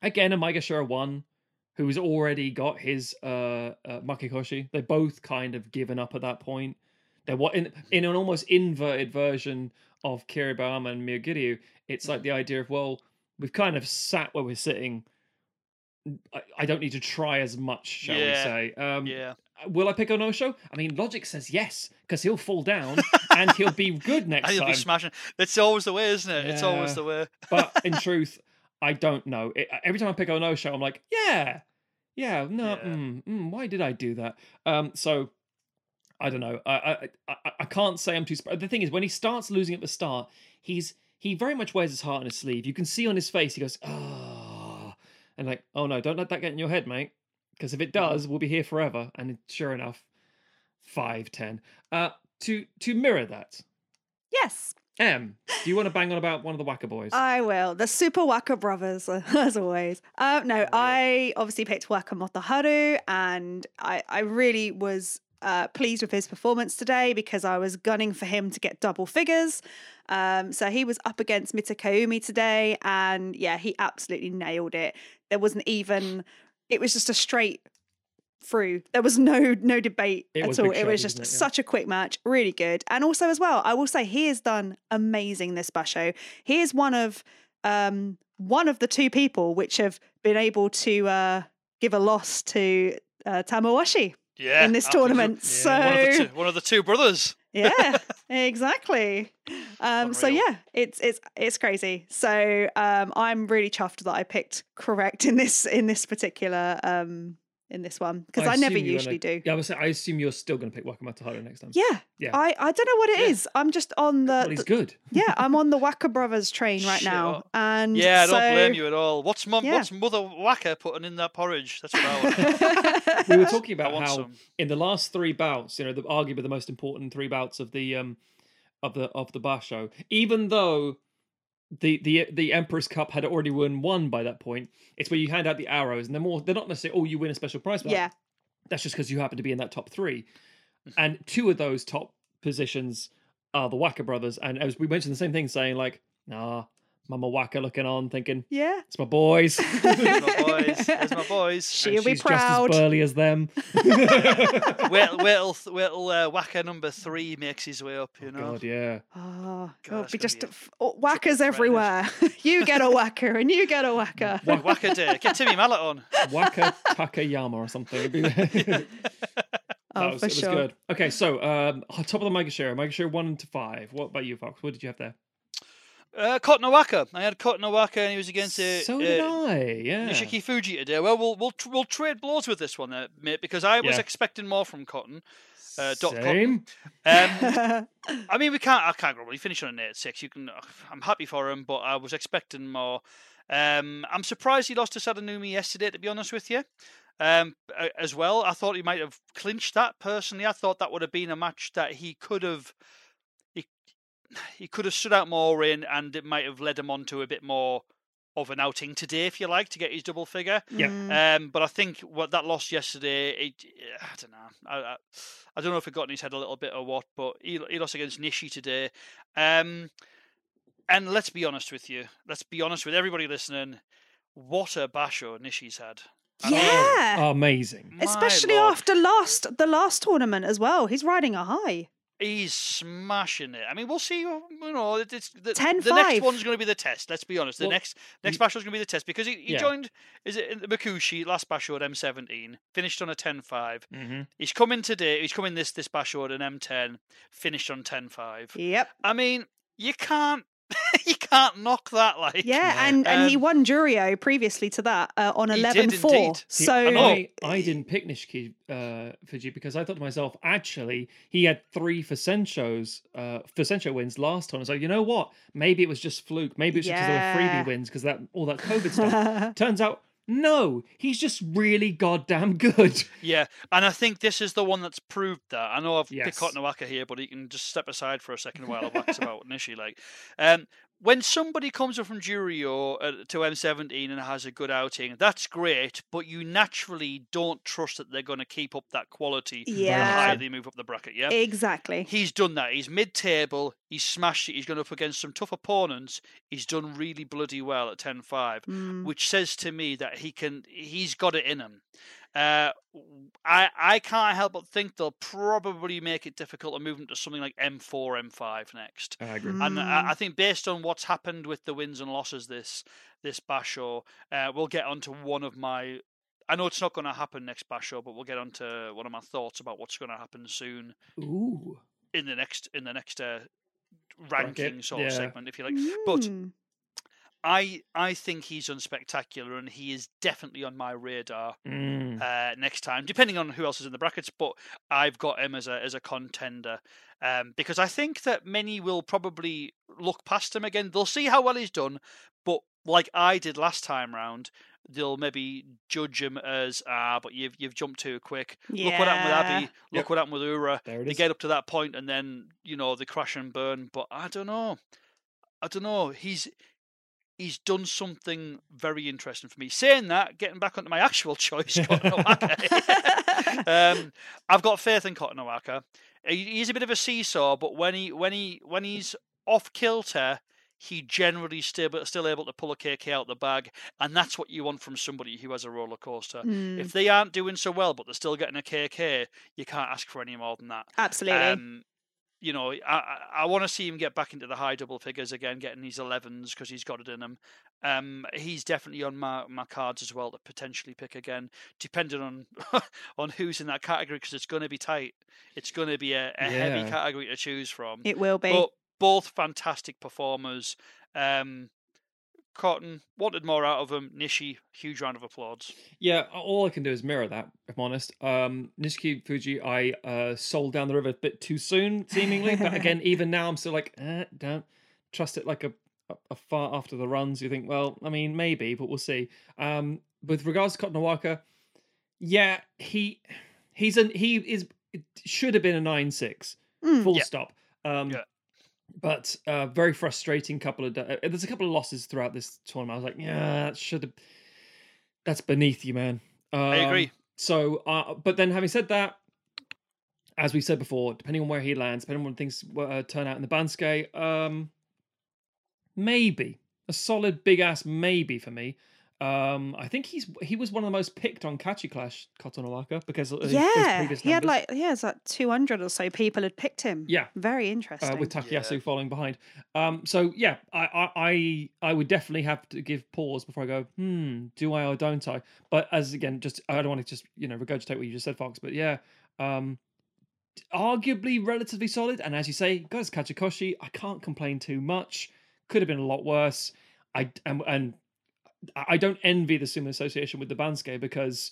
Again, a Maegashira won, who has already got his uh, uh Makekoshi. They both kind of given up at that point. They're what in in an almost inverted version of Kiribayama and Miyagiryu. It's like the idea of well, we've kind of sat where we're sitting. I, I don't need to try as much, shall we say? Um, Yeah. Will I pick on Onosho? I mean, logic says yes because he'll fall down and he'll be good next he'll time. be smashing. It's always the way, isn't it? It's always the way. but in truth, I don't know. It, every time I pick on Onosho, I'm like, yeah, yeah, no, Yeah. Mm, mm, why did I do that? Um, so I don't know. I I, I, I can't say I'm too. Sp- the thing is, when he starts losing at the start, he's he very much wears his heart on his sleeve. You can see on his face, he goes, oh, and like, oh no, don't let that get in your head, mate. Because if it does, we'll be here forever. And sure enough, five ten. Uh, to to mirror that, Yes, M, do you want to bang on about one of the Wacker boys? I will. The Super Waka brothers, as always. Uh, no, I obviously picked Wakamotoharu, and I, I really was uh, pleased with his performance today because I was gunning for him to get double figures. Um, so he was up against Mitakeumi today, and yeah, he absolutely nailed it. There wasn't even, it was just a straight through. There was no no debate It at all. It show, was just it? Yeah. such a quick match, really good. And also as well, I will say he has done amazing this basho. He is one of um one of the two people which have been able to uh give a loss to uh, Tamawashi Yeah. in this tournament. Yeah. So One of, the two, one of the two brothers. Yeah, exactly. Um, so yeah, it's it's it's crazy. So um, I'm really chuffed that I picked correct in this in this particular um, in this one because I, never usually gonna- do. Yeah, I, was saying, I assume you're still going to pick Wakamotoharu next time. Yeah, Yeah. I I don't know what it Yeah. is. I'm just on the, Well, he's the- good. yeah I'm on the Wacker Brothers train right now, Sure. and Yeah, I don't blame you at all. What's mum? Yeah. What's mother Wacker putting in that porridge? That's what I want. We were talking about how some. in the last three bouts, you know, the, arguably the most important three bouts of the um of the of the basho, even though the the the Emperor's Cup had already won one by that point, it's where you hand out the arrows, and they're more they're not necessarily oh you win a special prize. bout. yeah, that's just because you happen to be in that top three. Mm-hmm. And two of those top positions are the Wacker brothers. And as we mentioned the same thing, saying like, nah, Mama Wacker looking on, thinking, yeah. it's my boys. There's my boys. There's my boys. She'll And be she's proud. just as burly as them. wait, wait till, wait till uh, Wacker number three makes his way up. You know. God, yeah. Oh, God, it'll be just be oh, whackers everywhere. you get a whacker and you get a whacker. Wa- Wacaday. Get Timmy Mallett on. Wacker Takayama or something. It'd be- oh, That was, for it was sure. good. Okay, so um, on top of the Maegashira, Maegashira one to five. What about you, Fox? What did you have there? Uh, Kotonowaka. I had Kotonowaka, and he was against uh, so uh, did I. Yeah. Nishikifuji today. Well, we'll we'll we'll trade blows with this one, uh, mate, because I was Yeah. expecting more from Cotton. uh, dot. Same. Um, I mean, we can't. I can't grumble. He finished on an eight six. You can. I'm happy for him, but I was expecting more. Um, I'm surprised he lost to Sadanoumi yesterday. To be honest with you, um, as well, I thought he might have clinched that. Personally, I thought that would have been a match that he could have. He he could have stood out more in, and it might have led him on to a bit more of an outing today, if you like, to get his double figure. Yeah. Mm, Um, but I think what that loss yesterday, it, I don't know. I, I, I don't know if it got in his head a little bit or what, but he, he lost against Nishi today. Um, and let's be honest with you. Let's be honest with everybody listening. What a basho Nishi's had. I mean, yeah. Amazing. Especially lord. after last the last tournament as well. He's riding a high. He's smashing it. I mean, we'll see. You know, it's the, the 10-5. next one's going to be the test. Let's be honest. The Well, next next basho is going to be the test because he, he Yeah. joined. Is it in the Makuuchi last basho at M17? Finished on a 10-5. Mm-hmm. He's coming today. He's coming this this basho at an M10. Finished on 10-5. Yep. I mean, you can't you can't knock that. Like Yeah, No. and and he Um, won Juryo previously to that uh, on He did 11 4. indeed. See, So I, I didn't pick Nishiki uh, Fuji because I thought to myself, actually, he had three Fusensho's, uh, Fasensho wins last time. I was like, you know what? Maybe it was just fluke. Maybe it's just because there were freebie wins because that all that COVID stuff. Turns out, no, he's just really goddamn good. Yeah, and I think this is the one that's proved that. I know I've Yes. picked Kotonowaka here, but he can just step aside for a second while I wax about Nishi. Like, um, when somebody comes up from Juryo uh, to M17 and has a good outing, that's great. But you naturally don't trust that they're going to keep up that quality the higher they move up the bracket. Yeah, exactly. He's done that. He's mid-table. He's smashed it. He's gone up against some tough opponents. He's done really bloody well at 10-5 Mm. which says to me that he can he's got it in him uh i i can't help but think they'll probably make it difficult to move him to something like m4 m5 next I agree. and Mm. I, I think based on what's happened with the wins and losses this this basho uh we'll get onto one of my I know it's not going to happen next basho, but we'll get onto one of my thoughts about what's going to happen soon Ooh. in the next in the next uh, Bracket, ranking sort of segment, if you like. But Mm. I I think he's unspectacular, and he is definitely on my radar Mm. uh, next time, depending on who else is in the brackets. But I've got him as a as a contender um, because I think that many will probably look past him again. They'll see how well he's done, but like I did last time round, they'll maybe judge him as ah, but you've you've jumped too quick. Look what happened with Yeah. Abi. Look Yep. what happened with Ura. They is. get up to that point and then you know they crash and burn. But I don't know. I don't know. He's he's done something very interesting for me. Saying that, getting back onto my actual choice, Kotonowaka. um, I've got faith in Kotonowaka. He, he's a bit of a seesaw, but when he when he when he's off kilter, he generally still still able to pull a KK out the bag, and that's what you want from somebody who has a roller coaster. Mm. If they aren't doing so well, but they're still getting a KK, you can't ask for any more than that. Absolutely. Um, you know, I I, I want to see him get back into the high double figures again, getting his 11s because he's got it in him. Um, he's definitely on my, my cards as well to potentially pick again, depending on on who's in that category because it's going to be tight. It's going to be a, a heavy category to choose from. it will be. But both fantastic performers. Um, Cotton wanted more out of him. Nishi, huge round of applause. Yeah, all I can do is mirror that, if I'm honest. Um, Nishikifuji, I uh, sold down the river a bit too soon, seemingly. but again, even now, I'm still like, eh, don't trust it like a, a, a far after the runs. You think, well, I mean, maybe, but we'll see. Um, with regards to Kotonowaka, yeah, he he's an he is should have been a nine six, Mm. full Yeah. stop. Um, Yeah. But uh, very frustrating couple of. uh, there's a couple of losses throughout this tournament. I was like, yeah, that should have. That's beneath you, man. I agree. Um, So, uh, but then having said that, as we said before, depending on where he lands, depending on when things uh, turn out in the banzuke, um, maybe a solid big ass maybe for me. Um, I think he's he was one of the most picked on Kachi Clash Kotonowaka because of his, his yeah, previous he had like yeah, it's like two hundred or so people had picked him. Yeah. very interesting. uh, with Takayasu Yeah. following behind. Um, so yeah, I, I I I would definitely have to give pause before I go. Hmm, do I or don't I? But as again, just I don't want to just you know regurgitate what you just said, Fox. But yeah, um, arguably relatively solid. And as you say, guys, Kachikoshi, I can't complain too much. Could have been a lot worse. I and, and I I don't envy the Sumo Association with the banzuke because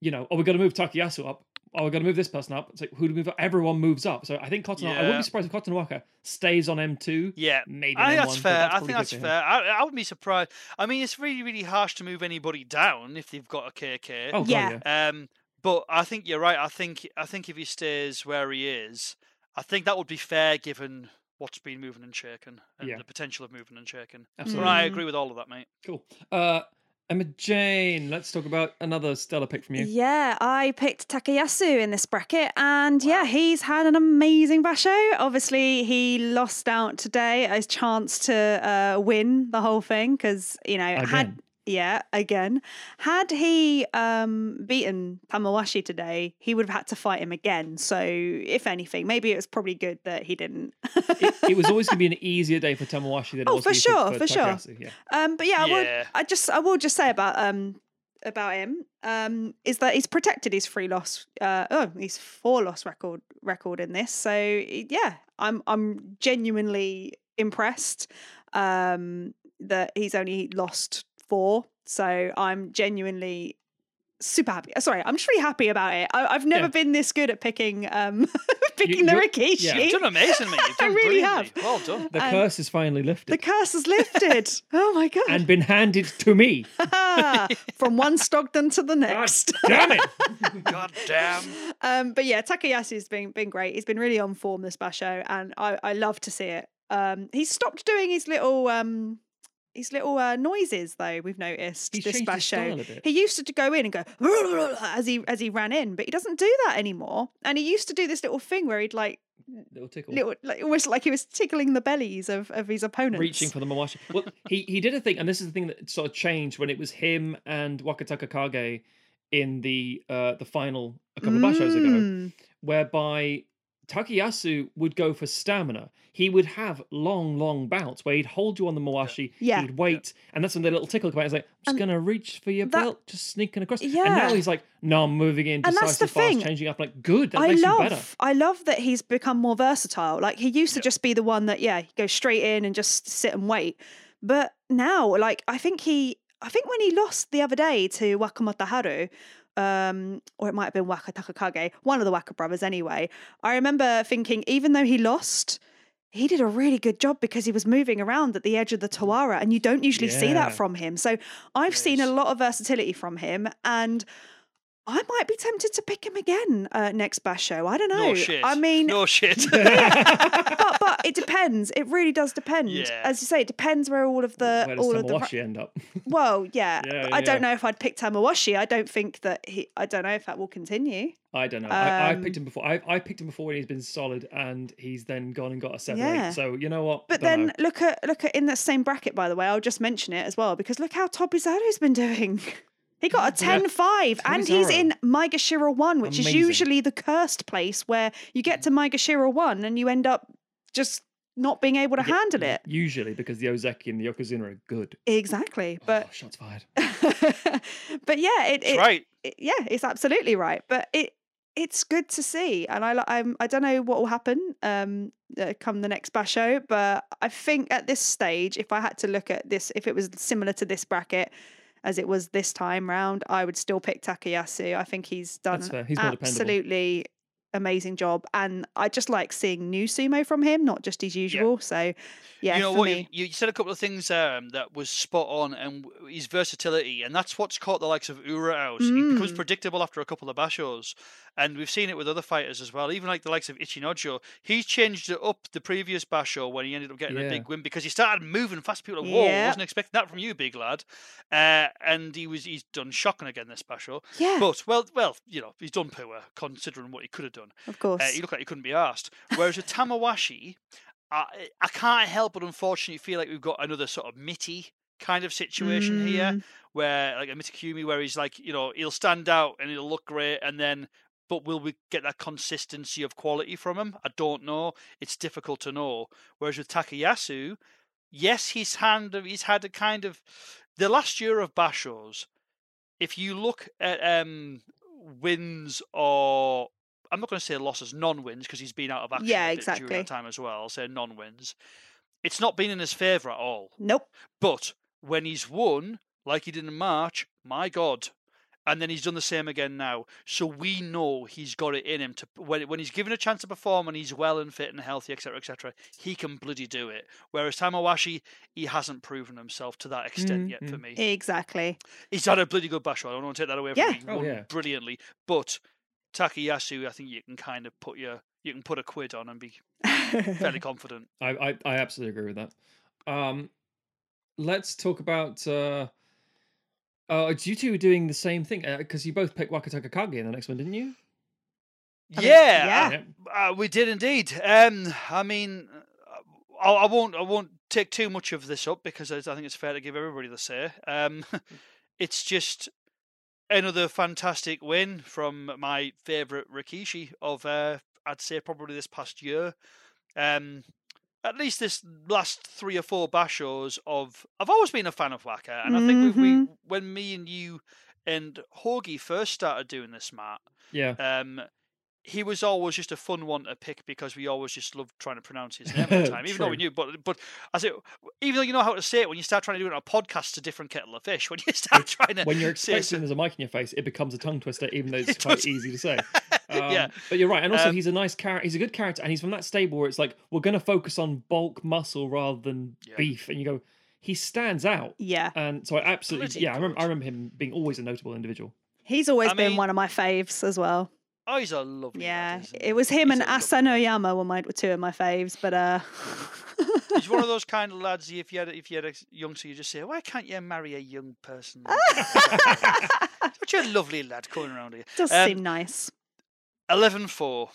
you know, oh, we're going to move Takayasu up. Oh, we're going to move this person up. It's like who to move up? Everyone moves up. So I think Kotono, I wouldn't be surprised if Kotonowaka stays on M2. Yeah, Maybe I think M1, that's but fair. I think that's fair. I, I wouldn't be surprised. I mean, it's really, really harsh to move anybody down if they've got a KK. Oh, God, Yeah. yeah. Um, but I think you're right. I think I think if he stays where he is, I think that would be fair given what's been moving and shaken and Yeah. the potential of moving and shaking. Absolutely. But I Mm. agree with all of that, mate. Cool. Uh, Emma Jane, let's talk about another stellar pick from you. Yeah, I picked Takayasu in this bracket, and yeah, he's had an amazing basho. Obviously, he lost out today, a chance to uh, win the whole thing because you know had Again. Yeah, again. Had he um, beaten Tamawashi today, he would have had to fight him again. So, if anything, maybe it was probably good that he didn't. it, it was always going to be an easier day for Tamawashi than it Oh, was for sure, for, for sure. Yeah. Um, but yeah, I would. I just, I will just say about um about him um is that he's protected his three loss, uh oh, his four loss record record in this. So yeah, I'm I'm genuinely impressed um that he's only lost four. So I'm genuinely super happy. Sorry, I'm just really happy about it. I, I've never Yeah. been this good at picking um picking the you're- Rikishi. yeah. You've done amazing, mate. You've I really brilliantly. Well done. The And- curse is finally lifted The curse is lifted. oh my god! and been handed to me. From one Stogden to the God next. damn it! God damn. um, but yeah, Takayasu's been been great. He's been really on form this basho, and I, I love to see it. Um, he's stopped doing his little um his little uh, noises though. We've noticed He's this style basho. He used to go in and go as he as he ran in, but he doesn't do that anymore. And he used to do this little thing where he'd like Little tickle. little like almost like he was tickling the bellies of, of his opponents. reaching for the Mawashi. Well, he he did a thing, and this is the thing that sort of changed when it was him and Wakatakakage in the uh the final a couple of bashos ago, Mm. whereby Takayasu would go for stamina. He would have long, long bouts where he'd hold you on the Mawashi, Yeah. he'd wait, and that's when the little tickle came out. He's like, I'm just gonna reach for your that- belt, just sneaking across. Yeah. And now he's like, no, I'm moving in, And that's the fast, thing. changing up. Like, good, that I makes you better. love, I love that he's become more versatile. Like he used to Yep. just be the one that, yeah, go straight in and just sit and wait. But now, like I think he, I think when he lost the other day to Wakamotoharu, um, or it might have been Wakatakakage, one of the Waka brothers anyway. I remember thinking, even though he lost, he did a really good job because he was moving around at the edge of the Tawara, and you don't usually see that from him. So I've seen a lot of versatility from him, and I might be tempted to pick him again uh, next basho. I don't know. No shit. I mean, no shit. but but it depends. It really does depend. Yeah. As you say, it depends where all of the Where does all of the. Tamawashi end up? Well, yeah. Yeah, I don't know if I'd pick Tamawashi. I don't think that he. I don't know if that will continue. I don't know. I, I Um, picked him before. I, I picked him before when he's been solid, and he's then gone and got a seven. Yeah. Eight. So you know what? But Don't then know. look at look at in the same bracket. By the way, I'll just mention it as well because look how Tobizaru's been doing. He got a Yeah. 10-5 and he's Tobizaru. in Maegashira 1, which is usually the cursed place where you get to Maegashira 1 and you end up just not being able to Yeah, handle it. Usually because the Ozeki and the Yokozuna are good. Exactly. But oh, shots fired. but yeah, it, it, right. it- yeah, it's absolutely right. But it it's good to see, and I I'm I don't know what will happen um uh, come the next basho, but I think at this stage, if I had to look at this, if it was similar to this bracket as it was this time round, I would still pick Takayasu. I think he's done That's an fair. He's absolutely amazing job, and I just like seeing new sumo from him, not just his usual. So yeah, you know for what? me. You, you said a couple of things um, that was spot on, and his versatility, and that's what's caught the likes of Ura out. He becomes Mm. predictable after a couple of bashos, and we've seen it with other fighters as well. Even like the likes of Ichinojo, he changed it up the previous basho when he ended up getting a big win because he started moving fast. People, are, whoa, Yeah. wasn't expecting that from you, big lad. Uh, and he was he's done shocking again this basho. Yeah, But well, well, you know, he's done poor considering what he could have done. Of course. Uh, he looked like he couldn't be asked. Whereas with Tamawashi, I, I can't help but unfortunately feel like we've got another sort of Mitty kind of situation here, Mm. where like a Mitakeumi, where he's like, you know, he'll stand out and he'll look great, and then, but will we get that consistency of quality from him? I don't know. It's difficult to know. Whereas with Takayasu, yes, he's hand he's had a kind of the last year of Bashos. If you look at um wins or I'm not going to say losses, non-wins because he's been out of action Yeah, a bit during that time as well. I'll say non-wins. It's not been in his favour at all. Nope. But when he's won, like he did in March, my God. And then he's done the same again now. So we know he's got it in him to when when he's given a chance to perform and he's well and fit and healthy, etc., etc. He can bloody do it. Whereas Tamawashi, he hasn't proven himself to that extent Mm, yet for mm. me. Exactly. He's had a bloody good basho. I don't want to take that away from Yeah. him. He Oh, yeah. brilliantly. But Takayasu, I think you can kind of put your you can put a quid on and be fairly confident. I, I I absolutely agree with that. Um, let's talk about. Uh, it's you two doing the same thing because you both picked Wakatakakage in the next one, didn't you? I mean, yeah, yeah. Uh, we did indeed. Um, I mean, uh, I, I won't. I won't take too much of this up because I I think it's fair to give everybody the say. Um, it's just another fantastic win from my favourite Rikishi of, uh, I'd say, probably this past year. Um, at least this last three or four bashos of I've always been a fan of Waka, and I think we, we Mhm. when me and you and Hoagie first started doing this, Matt, Yeah. um, he was always just a fun one to pick because we always just loved trying to pronounce his name at the time, even though we knew. But but I say, even though you know how to say it, when you start trying to do it on a podcast, it's a different kettle of fish. When you start trying to When you're say expecting some- there's a mic in your face, it becomes a tongue twister, even though it's It quite does. easy to say. Yeah. Um, But you're right, and also Um, he's a nice character. He's a good character, and he's from that stable where it's like we're going to focus on bulk muscle rather than Yeah. beef, and you go, he stands out. Yeah. And so I absolutely, Pretty yeah, I remember, I remember him being always a notable individual. He's always I been mean- one of my faves as well. Oh, he's a lovely. Yeah. lad, It was him He's and a lovely- Asanoyama were my were two of my faves, but uh He's one of those kind of lads. If you had if you had a youngster, you just say, "Why can't you marry a young person?" Such a lovely lad coming around here. does Um, seem nice. 11-4.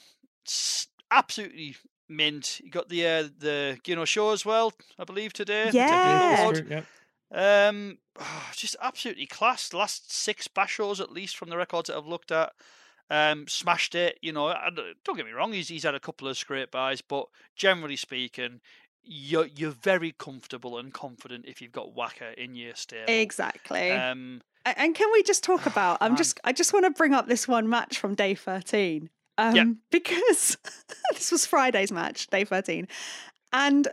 Absolutely mint. You got the uh, the Ginosho as well, I believe today. Yeah. award. True, yeah. Um, just absolutely class. The last six bashos, at least from the records that I've looked at, um, smashed it. You know, don't get me wrong, he's he's had a couple of scrape buys, but generally speaking, you're you're very comfortable and confident if you've got Waka in your stable. Exactly. Um, And can we just talk about? I'm man. just. I just want to bring up this one match from day 13, um, because this was Friday's match, day 13, and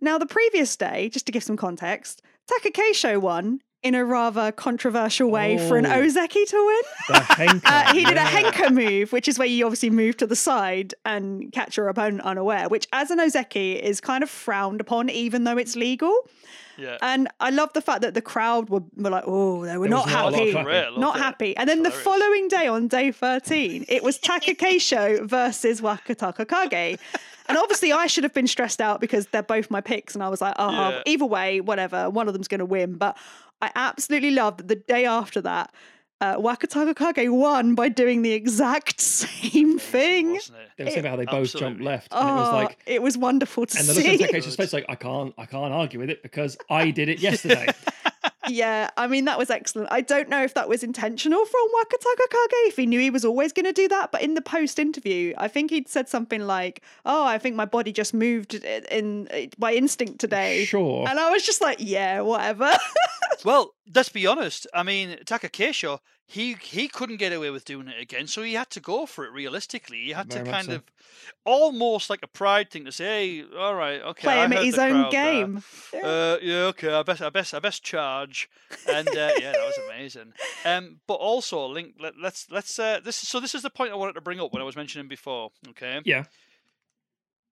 now the previous day, just to give some context, Takakeisho won in a rather controversial way for an Oh. Ozeki to win. The Henka. Uh, he did a yeah. Henka move, which is where you obviously move to the side and catch your opponent unaware, which as an Ozeki is kind of frowned upon, even though it's legal. yeah. And I love the fact that the crowd were, were like, oh, they were not not a lot of happy. clapping. Great, I loved Not it. happy. And then the following day on day 13, it was Takakeisho versus Wakatakakage. And obviously, I should have been stressed out because they're both my picks. And I was like, oh, Yeah. either way, whatever, one of them's going to win. But I absolutely love that the day after that, uh, Wakataka Kage won by doing the exact same thing. wasn't it? They were saying about how they both jumped left, and it was Oh, like, it was wonderful to see. and the look on see. Takeshi's face, like, I can't, I can't argue with it because I did it yesterday. yeah, I mean that was excellent. I don't know if that was intentional from Wakatakakage, if he knew he was always going to do that, but in the post interview, I think he'd said something like, "Oh, I think my body just moved uh, in, in by instinct today." sure. And I was just like, "Yeah, whatever." Well, let's be honest. I mean, Takakeisho, he he couldn't get away with doing it again, so he had to go for it. Realistically, he had Very to kind so. of almost like a pride thing to say, "Hey, all right, okay, Play him at his own game. Yeah. Uh, yeah, okay, I best, I best, I best charge, and uh, yeah, that was amazing. Um, but also, link. Let, let's let's uh, this. So this is the point I wanted to bring up when I was mentioning before. Okay, Yeah.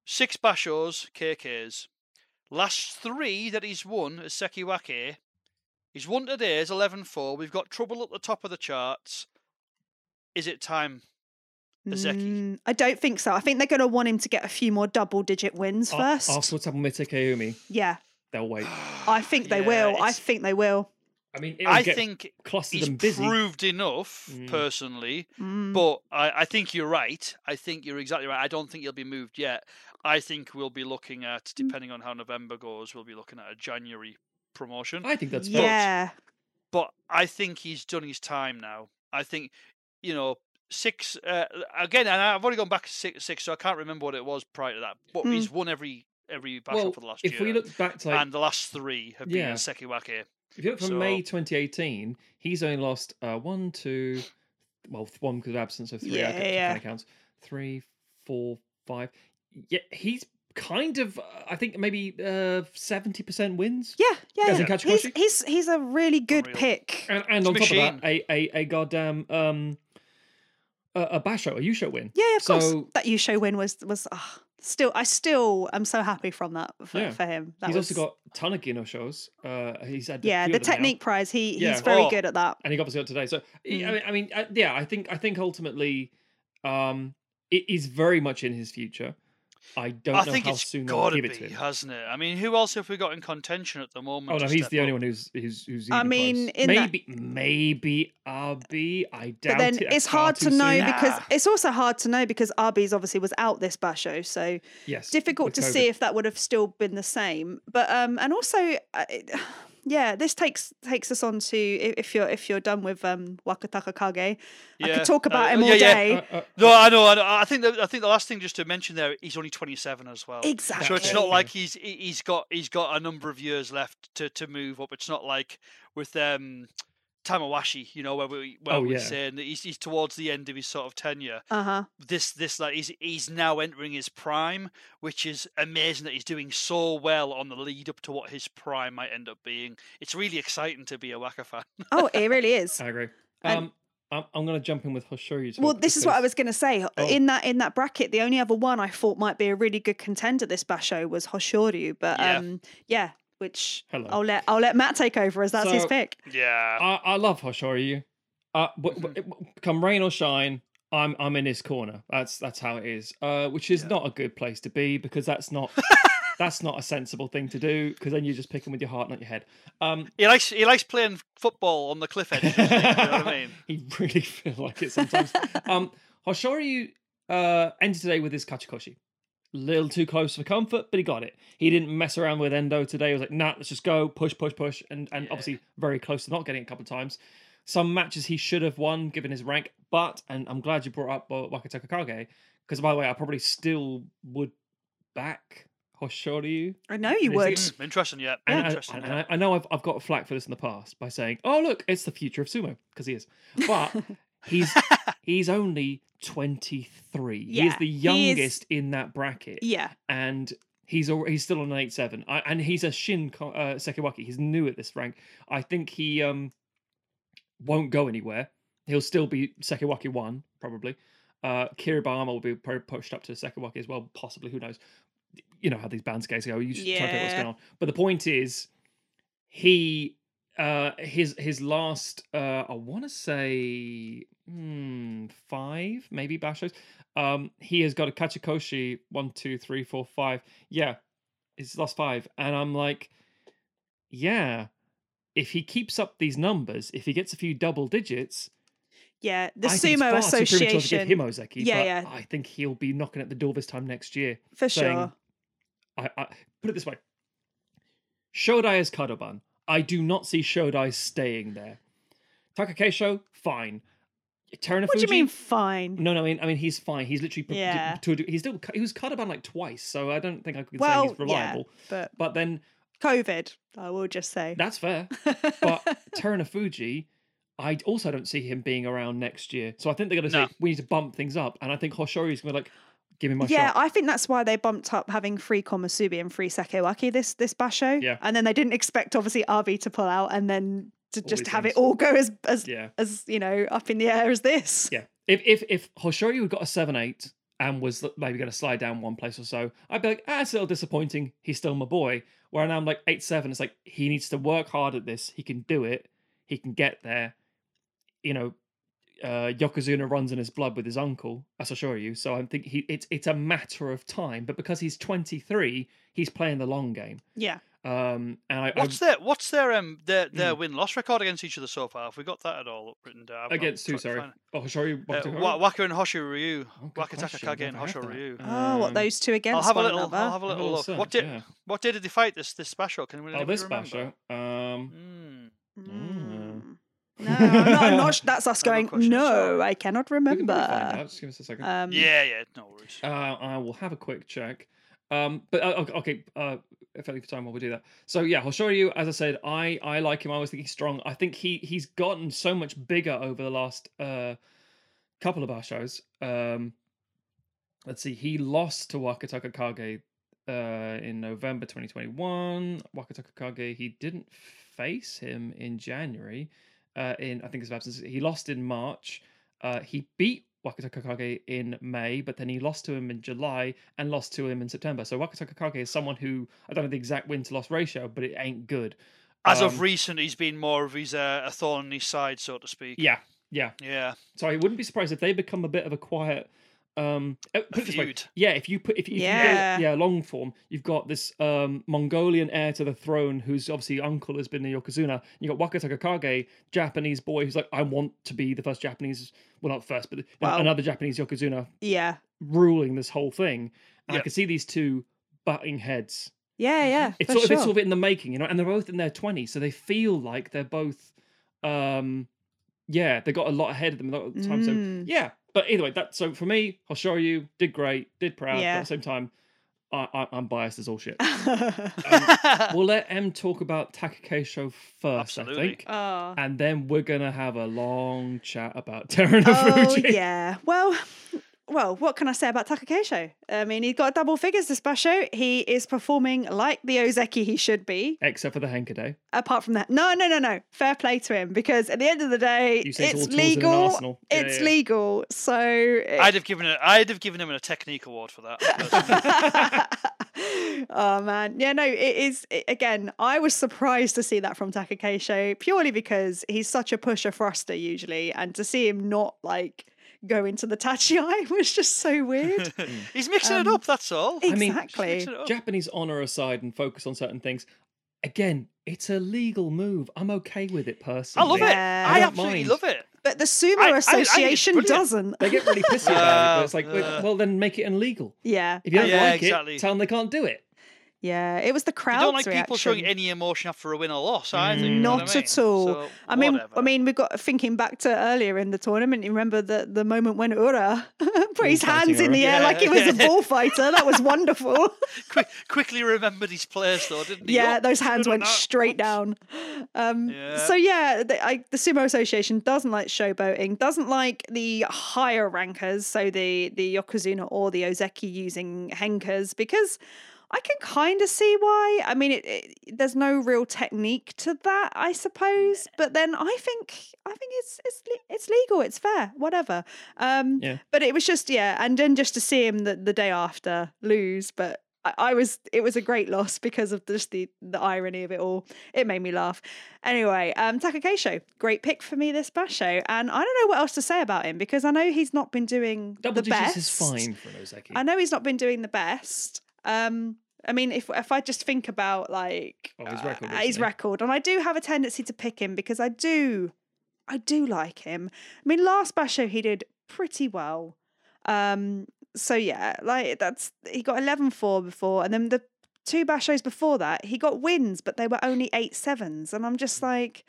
six bashos, KKs. Last three that he's won as Sekiwake. He's won today as 11-4. We've got trouble at the top of the charts. Is it time? Ozeki. Mm, I don't think so. I think they're going to want him to get a few more double-digit wins A- first. After what's happened with Takeyumi, yeah, they'll wait. I think they Yeah, will. I think they will. I mean, I get think he's busy. proved enough, Mm. personally. Mm. But I, I think you're right. I think you're exactly right. I don't think he'll be moved yet. I think we'll be looking at, Mm. depending on how November goes, we'll be looking at a January promotion. I think that's fair. yeah. But I think he's done his time now. I think, you know, six uh, again, and I've only gone back six, six, so I can't remember what it was prior to that. But Mm. he's won every every battle Well, for the last if year, we look back to like, and the last three have been Yeah. in Sekiwake. if you look from so- May 2018, he's only lost uh, one, two, well, one because of absence, so three. Yeah, I yeah. counts. Three, four, five. Yeah, he's kind of, uh, I think maybe uh, seventy percent wins. Yeah, yeah. Doesn't yeah. He's, he's he's a really good Unreal. pick. And, and It's on top machine. of that, a a, a goddamn um a, a Basho, a Yusho win. Yeah, of course. That Yusho win was was ah, still. I still am so happy from that for, Yeah. for him. That he's was, also got a ton of Ginoshos. Uh, he's had yeah the of them now. technique prize. He Yeah. he's very Oh. good at that. and he obviously got today. So I Mm. mean, I mean, uh, yeah, I think I think ultimately, um, it is very much in his future. I don't I know think how it's soon they'll got to give it to be, him. hasn't it? I mean, who else have we got in contention at the moment? Oh no, he's step the only one who's who's who's. I mean, close. in that- maybe maybe Abi. I doubt But then it. it's hard to know soon. because Nah. it's also hard to know because Arby's obviously was out this basho, so yes, difficult to COVID. see if that would have still been the same. But um, and also, uh, it- yeah, this takes takes us on to if you're if you're done with um Wakatakakage, I could talk about uh, him all yeah, yeah. day. Uh, uh, No, I know, I know. I think that, I think the last thing just to mention there, he's only 27 as well. Exactly. So it's not like he's he- he's got he's got a number of years left to, to move up. It's not like with um Tamawashi, you know, where we where Oh, we're yeah. saying that he's he's towards the end of his sort of tenure. Uh huh. This this like he's he's now entering his prime, which is amazing that he's doing so well on the lead up to what his prime might end up being. It's really exciting to be a Waka fan. Oh, it really is. I agree. And- Um, I'm, I'm going to jump in with Hoshoryu. Well, this is what I was going to say. Oh. In that in that bracket, the only other one I thought might be a really good contender this basho was Hoshoryu, but Yeah. um, yeah, which Hello. I'll let I'll let Matt take over as that's his pick. Yeah. I, I love Hoshoryu. Uh, w- Mm-hmm. w- w- come rain or shine, I'm I'm in his corner. That's that's how it is. Uh, which is Yeah. not a good place to be because that's not that's not a sensible thing to do because then you're just picking with your heart, not your head. Um, He likes he likes playing football on the cliff edge. you know what I mean? he really feel like it sometimes. um, Hoshoryu uh, ended today with his Kachikoshi. Little too close for comfort, but he got it. He didn't mess around with Endo today. He was like, nah, let's just go, push, push, push. And and Yeah. obviously very close to not getting it a couple of times. Some matches he should have won given his rank, but, and I'm glad you brought up uh, Wakatakakage, because by the way, I probably still would back Hoshoryu. I know you would. it- Mm, interesting, yeah. And, I, interesting. and yeah. I, I know I've, I've got flack for this in the past by saying, "Oh, look, it's the future of sumo," because he is. But he's he's only twenty three. he is Yeah, the he is- youngest in that bracket, Yeah, and he's he's still on an eight seven. And he's a Shin uh, Sekiwake. He's new at this rank. I think he um won't go anywhere. He'll still be Sekiwake one probably. Uh, Kiribayama will be pushed up to Sekiwake as well, possibly. Who knows? You know how these bands go. You should try to figure what's going on. But the point is, he uh his his last uh I want to say hmm, five maybe bashos. Um, he has got a Kachikoshi one two three four five. Yeah, his last five, and I'm like, yeah. If he keeps up these numbers, if he gets a few double digits, yeah. The I Sumo far too to Association, him Ozeki, Yeah, but yeah. I think he'll be knocking at the door this time next year. for saying- sure. I, I put it this way: Shodai is Kadoban. I do not see Shodai staying there. Takakeisho, fine. Terunofuji, What do you mean fine? No, no, I mean, I mean, he's fine. He's literally pro- Yeah. to, to, he's still he was Kadoban like twice, so I don't think I could say he's reliable. yeah, but But then COVID, I will just say. that's fair. But Terunofuji, I also don't see him being around next year. So I think they're going to No. say we need to bump things up, and I think Hoshoryu's going to be like, give me my yeah, shot. I think that's why they bumped up having free Komusubi and free Sekiwake this this basho. Yeah. And then they didn't expect obviously Arby to pull out and then to All just have things. it all go as as Yeah. as you know up in the air as this. Yeah. If if if Hoshoryu had got a seven eight and was maybe going to slide down one place or so, I'd be like, ah, it's a little disappointing. He's still my boy. Where now I'm like eight seven. It's like he needs to work hard at this. He can do it. He can get there. You know, uh, Yokozuna runs in his blood with his uncle. as I assure you. So I think he it's it's a matter of time. But because he's 23, he's playing the long game. Yeah. Um, and I, I What's their what's their um their their win loss record against each other so far? Have we got that at all written down? I've against who? tried to Sorry, oh Hoshoryu. it. Uh, Wa- Waka and Hoshoryu. Oh, good Wakataka question. Kage and Don't have Hosho that. Ryu. Oh, what Um, those two against I'll have a one little. another. I'll have a little little look. What did yeah. what day did they fight this this special? Can we? Oh, this basho. Um, Mm. Mm. No, I'm not, not that's us I have a going. question, No, sorry. I cannot we can probably remember. Just give us a second. Um, Yeah, yeah, no worries. Uh, I will have a quick check. Um, but uh, okay, okay uh, if only for time while we do that. So yeah, I'll show you. As I said, I I like him. I always think he's strong. I think he he's gotten so much bigger over the last uh couple of our shows. Um, let's see, he lost to Wakatakakage uh in November 2021. Wakatakakage he didn't face him in January. Uh, in I think his absence, he lost in March. Uh, he beat Wakatakakage in May, but then he lost to him in July and lost to him in September. So Wakatakakage is someone who I don't know the exact win to loss ratio, but it ain't good. As um, of recent, he's been more of his uh, a thorn in his side, so to speak. Yeah, yeah. Yeah. So I wouldn't be surprised if they become a bit of a quiet um uh, put it this way, yeah if you put if, if Yeah. you go, yeah long form you've got this um mongolian heir to the throne whose obviously uncle has been the yokozuna you got wakatakakage japanese boy who's like i want to be the first japanese well not first but the- Well- another japanese yokozuna Yeah. ruling this whole thing and i Yep. could see these two butting heads Yeah, yeah. it's for sort of sure. it's sort of in the making, you know, and they're both in their twenties, so they feel like they're both, um, yeah, they got a lot ahead of them a lot of the time. So Mm. yeah, but either way, that so for me, Hoshoryu did great, did proud, but at the same time, I, I, I'm biased as all shit. oh. we'll let M talk about Takakeisho first, I Absolutely. think, oh. and then we're gonna have a long chat about Terunofuji. Oh yeah. Well, well, what can I say about Takakeisho? I mean, he got double figures this basho. He is performing like the Ozeki he should be. Except for the Henka Apart from that, no, no, no, no. Fair play to him because at the end of the day, it's it's tools in an legal. arsenal. Yeah, it's yeah. legal. So it- I'd have given it. I'd have given him a technique award for that. oh man, yeah, no, it is. It, again, I was surprised to see that from Takakeisho purely because he's such a pusher thruster usually, and to see him not like go into the tachiai was just so weird. He's mixing it Um, up. That's all. I mean, exactly. Mixing it up. Japanese honor aside and focus on certain things. Again, it's a legal move. I'm okay with it personally. I love it. Yeah. I I absolutely mind. love it. but the Sumo I- I- I Association doesn't. They get really pissy about it, but it's like, Uh, well, then make it illegal. yeah, If you don't Yeah, like exactly. it, tell them they can't do it. Yeah. It was the crowd. You don't like people showing any emotion after a win or loss either. you know Not I mean? at all. So, I mean, I whatever. mean, we got thinking back to earlier in the tournament. You remember the the moment when Ura put his hands in Ura. the air Yeah, like it was a bullfighter. That was wonderful. Quick, quickly remembered his place though, didn't he? yeah, Oh, those hands went that. straight down. Um, Yeah. So yeah, the, I, the Sumo Association doesn't like showboating, doesn't like the higher rankers, so the the Yokozuna or the Ozeki using henkas because. I can kind of see why. I mean, it, it, there's no real technique to that, I suppose. But then I think I think it's it's it's legal. It's fair. Whatever. Um, Yeah. But it was just yeah, and then just to see him the, the day after lose, but I, I was it was a great loss because of just the the irony of it all. It made me laugh. Anyway, um, Takakeisho, great pick for me this basho, and I don't know what else to say about him because I know he's not been doing Double the best. is fine for an Ozeki. I know he's not been doing the best. Um, I mean, if if I just think about like Oh, his uh, record his record, and I do have a tendency to pick him because I do, I do like him. I mean, last basho he did pretty well. Um, so yeah, like that's he got 11-4 before, and then the two bashos before that he got wins, but they were only eight sevens, and I'm just like.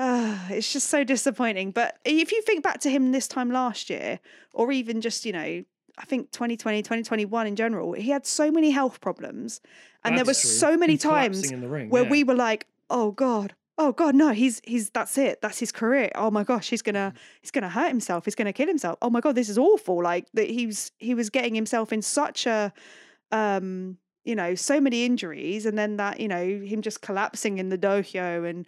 Ah, it's just so disappointing. But if you think back to him this time last year, or even just, you know, I think 2020, 2021 in general, he had so many health problems. And there That's was true. so many collapsing times ring, where yeah. we were like, oh God, oh God, no, he's he's that's it. That's his career. Oh my gosh, he's gonna he's gonna hurt himself. He's gonna kill himself. Oh my God, this is awful. Like that he was he was getting himself in such a um you know, so many injuries and then that, you know, him just collapsing in the dohyo and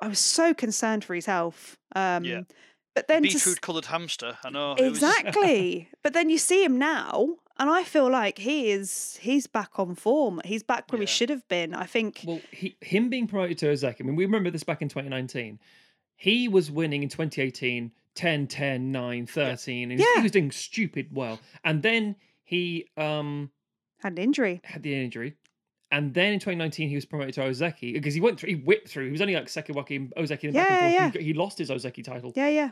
I was so concerned for his health. Um but then to s- Beetroot coloured hamster. I know. it was- Exactly. but then you see him now, and I feel like he is he's back on form. He's back where he should have been. I think Well, he, him being promoted to Ozeki, I mean, we remember this back in 2019. He was winning in 2018 10, 10, 9, 13. And he was- Yeah. he was doing stupid well. And then he um had an injury. had the injury. And then in 2019, he was promoted to Ozeki because he went through, he whipped through. He was only like Sekiwake and Ozeki and back Yeah, and yeah, forth. He, he lost his Ozeki title Yeah, yeah,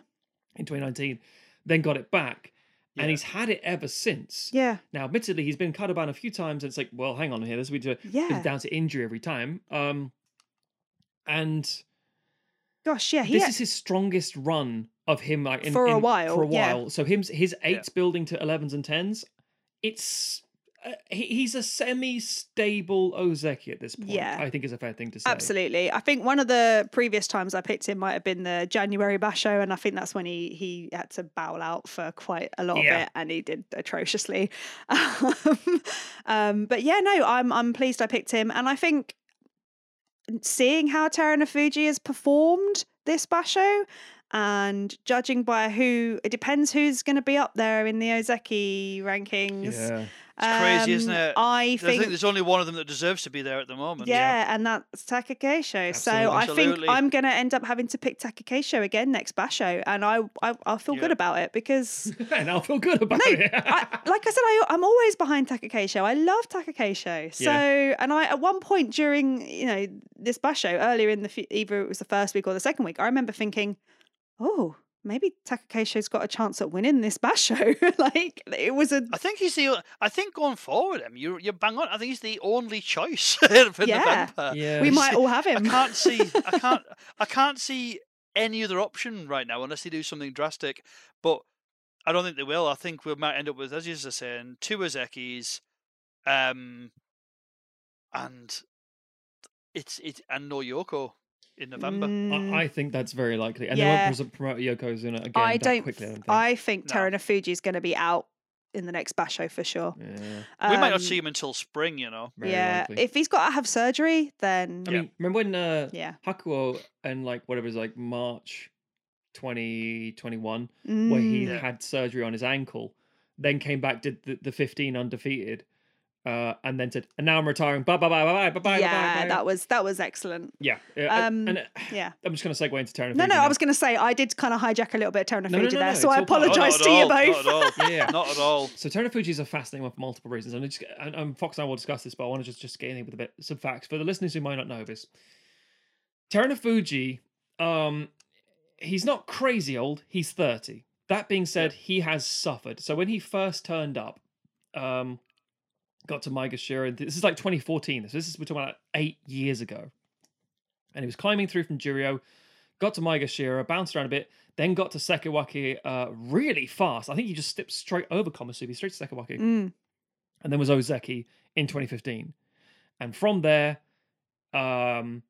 in 2019, then got it back. Yeah. And he's had it ever since. yeah, Now, admittedly, he's been Kadoban a few times, and it's like, well, hang on here. This will be yeah. it's down to injury every time. Um, and Gosh, yeah. He this had- is his strongest run of him like in, For a in- while, For a yeah. while. So him his eights building to 11s and 10s. It's uh, he, he's a semi-stable Ozeki at this point. Yeah. I think is a fair thing to say. Absolutely. I think one of the previous times I picked him might have been the January basho, and I think that's when he he had to bow out for quite a lot Yeah. of it, and he did atrociously. Um, um, but yeah, no, I'm I'm pleased I picked him, and I think seeing how Terunofuji has performed this basho. And judging by who, it depends who's going to be up there in the Ozeki rankings. Yeah. It's crazy, isn't Um, it? I I think, think there's only one of them that deserves to be there at the moment. yeah, and that's Takakeisho. So Absolutely. I think I'm going to end up having to pick Takakeisho again next Basho, and I, I I'll feel Yeah. good about it because. and I'll feel good about No, it. I, like I said, I, I'm always behind Takakeisho. I love Takakeisho. So, and I at one point during you know this basho earlier in the fe- either it was the first week or the second week, I remember thinking, oh, maybe Takakeisho's got a chance at winning this basho. like it was a I think he's the. I think going forward, him, you're you're bang on. I think he's the only choice for Yeah. November. yeah. we might all have him. I can't see. I can't. I can't see any other option right now unless they do something drastic. But I don't think they will. I think we might end up with, as you were saying, two Ozekis, um, and it's it and no Yoko in November. Mm, I, I think that's very likely, and Yeah. they won't pres- promote Yokozuna again I that don't. quickly. I don't think. I think No. Terunofuji is going to be out in the next basho for sure. yeah, we might not Um, see him until spring. You know. very yeah, likely. if he's got to have surgery, then I mean, remember when uh, yeah. Hakuho and like whatever it was like March 2021 where Mm, he Yeah. had surgery on his ankle, then came back did the, the 15 undefeated, uh, and then said, and now I'm retiring. Bye bye bye bye bye bye yeah, bye. bye. that was that was excellent. yeah. uh, Um, and uh, Yeah. I'm just gonna segue into Terran. No, no, I was going to say I did kind of hijack a little bit of Terunofuji no, no, there, no, so it's I all part of- apologise not to at you all, both. Not at all. Yeah. Not at all. So Terunofuji is a fascinating one for multiple reasons. And, just, and, and Fox and I will discuss this, but I want to just, just get in with a bit some facts for the listeners who might not know this. Terunofuji, um, he's not crazy old. He's thirty. That being said, he has suffered. So when he first turned up, um, got to Maegashira, this is like 2014. So this is we're talking about eight years ago, and he was climbing through from Juryo, got to Maegashira, bounced around a bit, then got to Sekiwake uh, really fast. I think he just stepped straight over Komusubi, straight to Sekiwake, Mm, and then was Ozeki in 2015. And from there, um,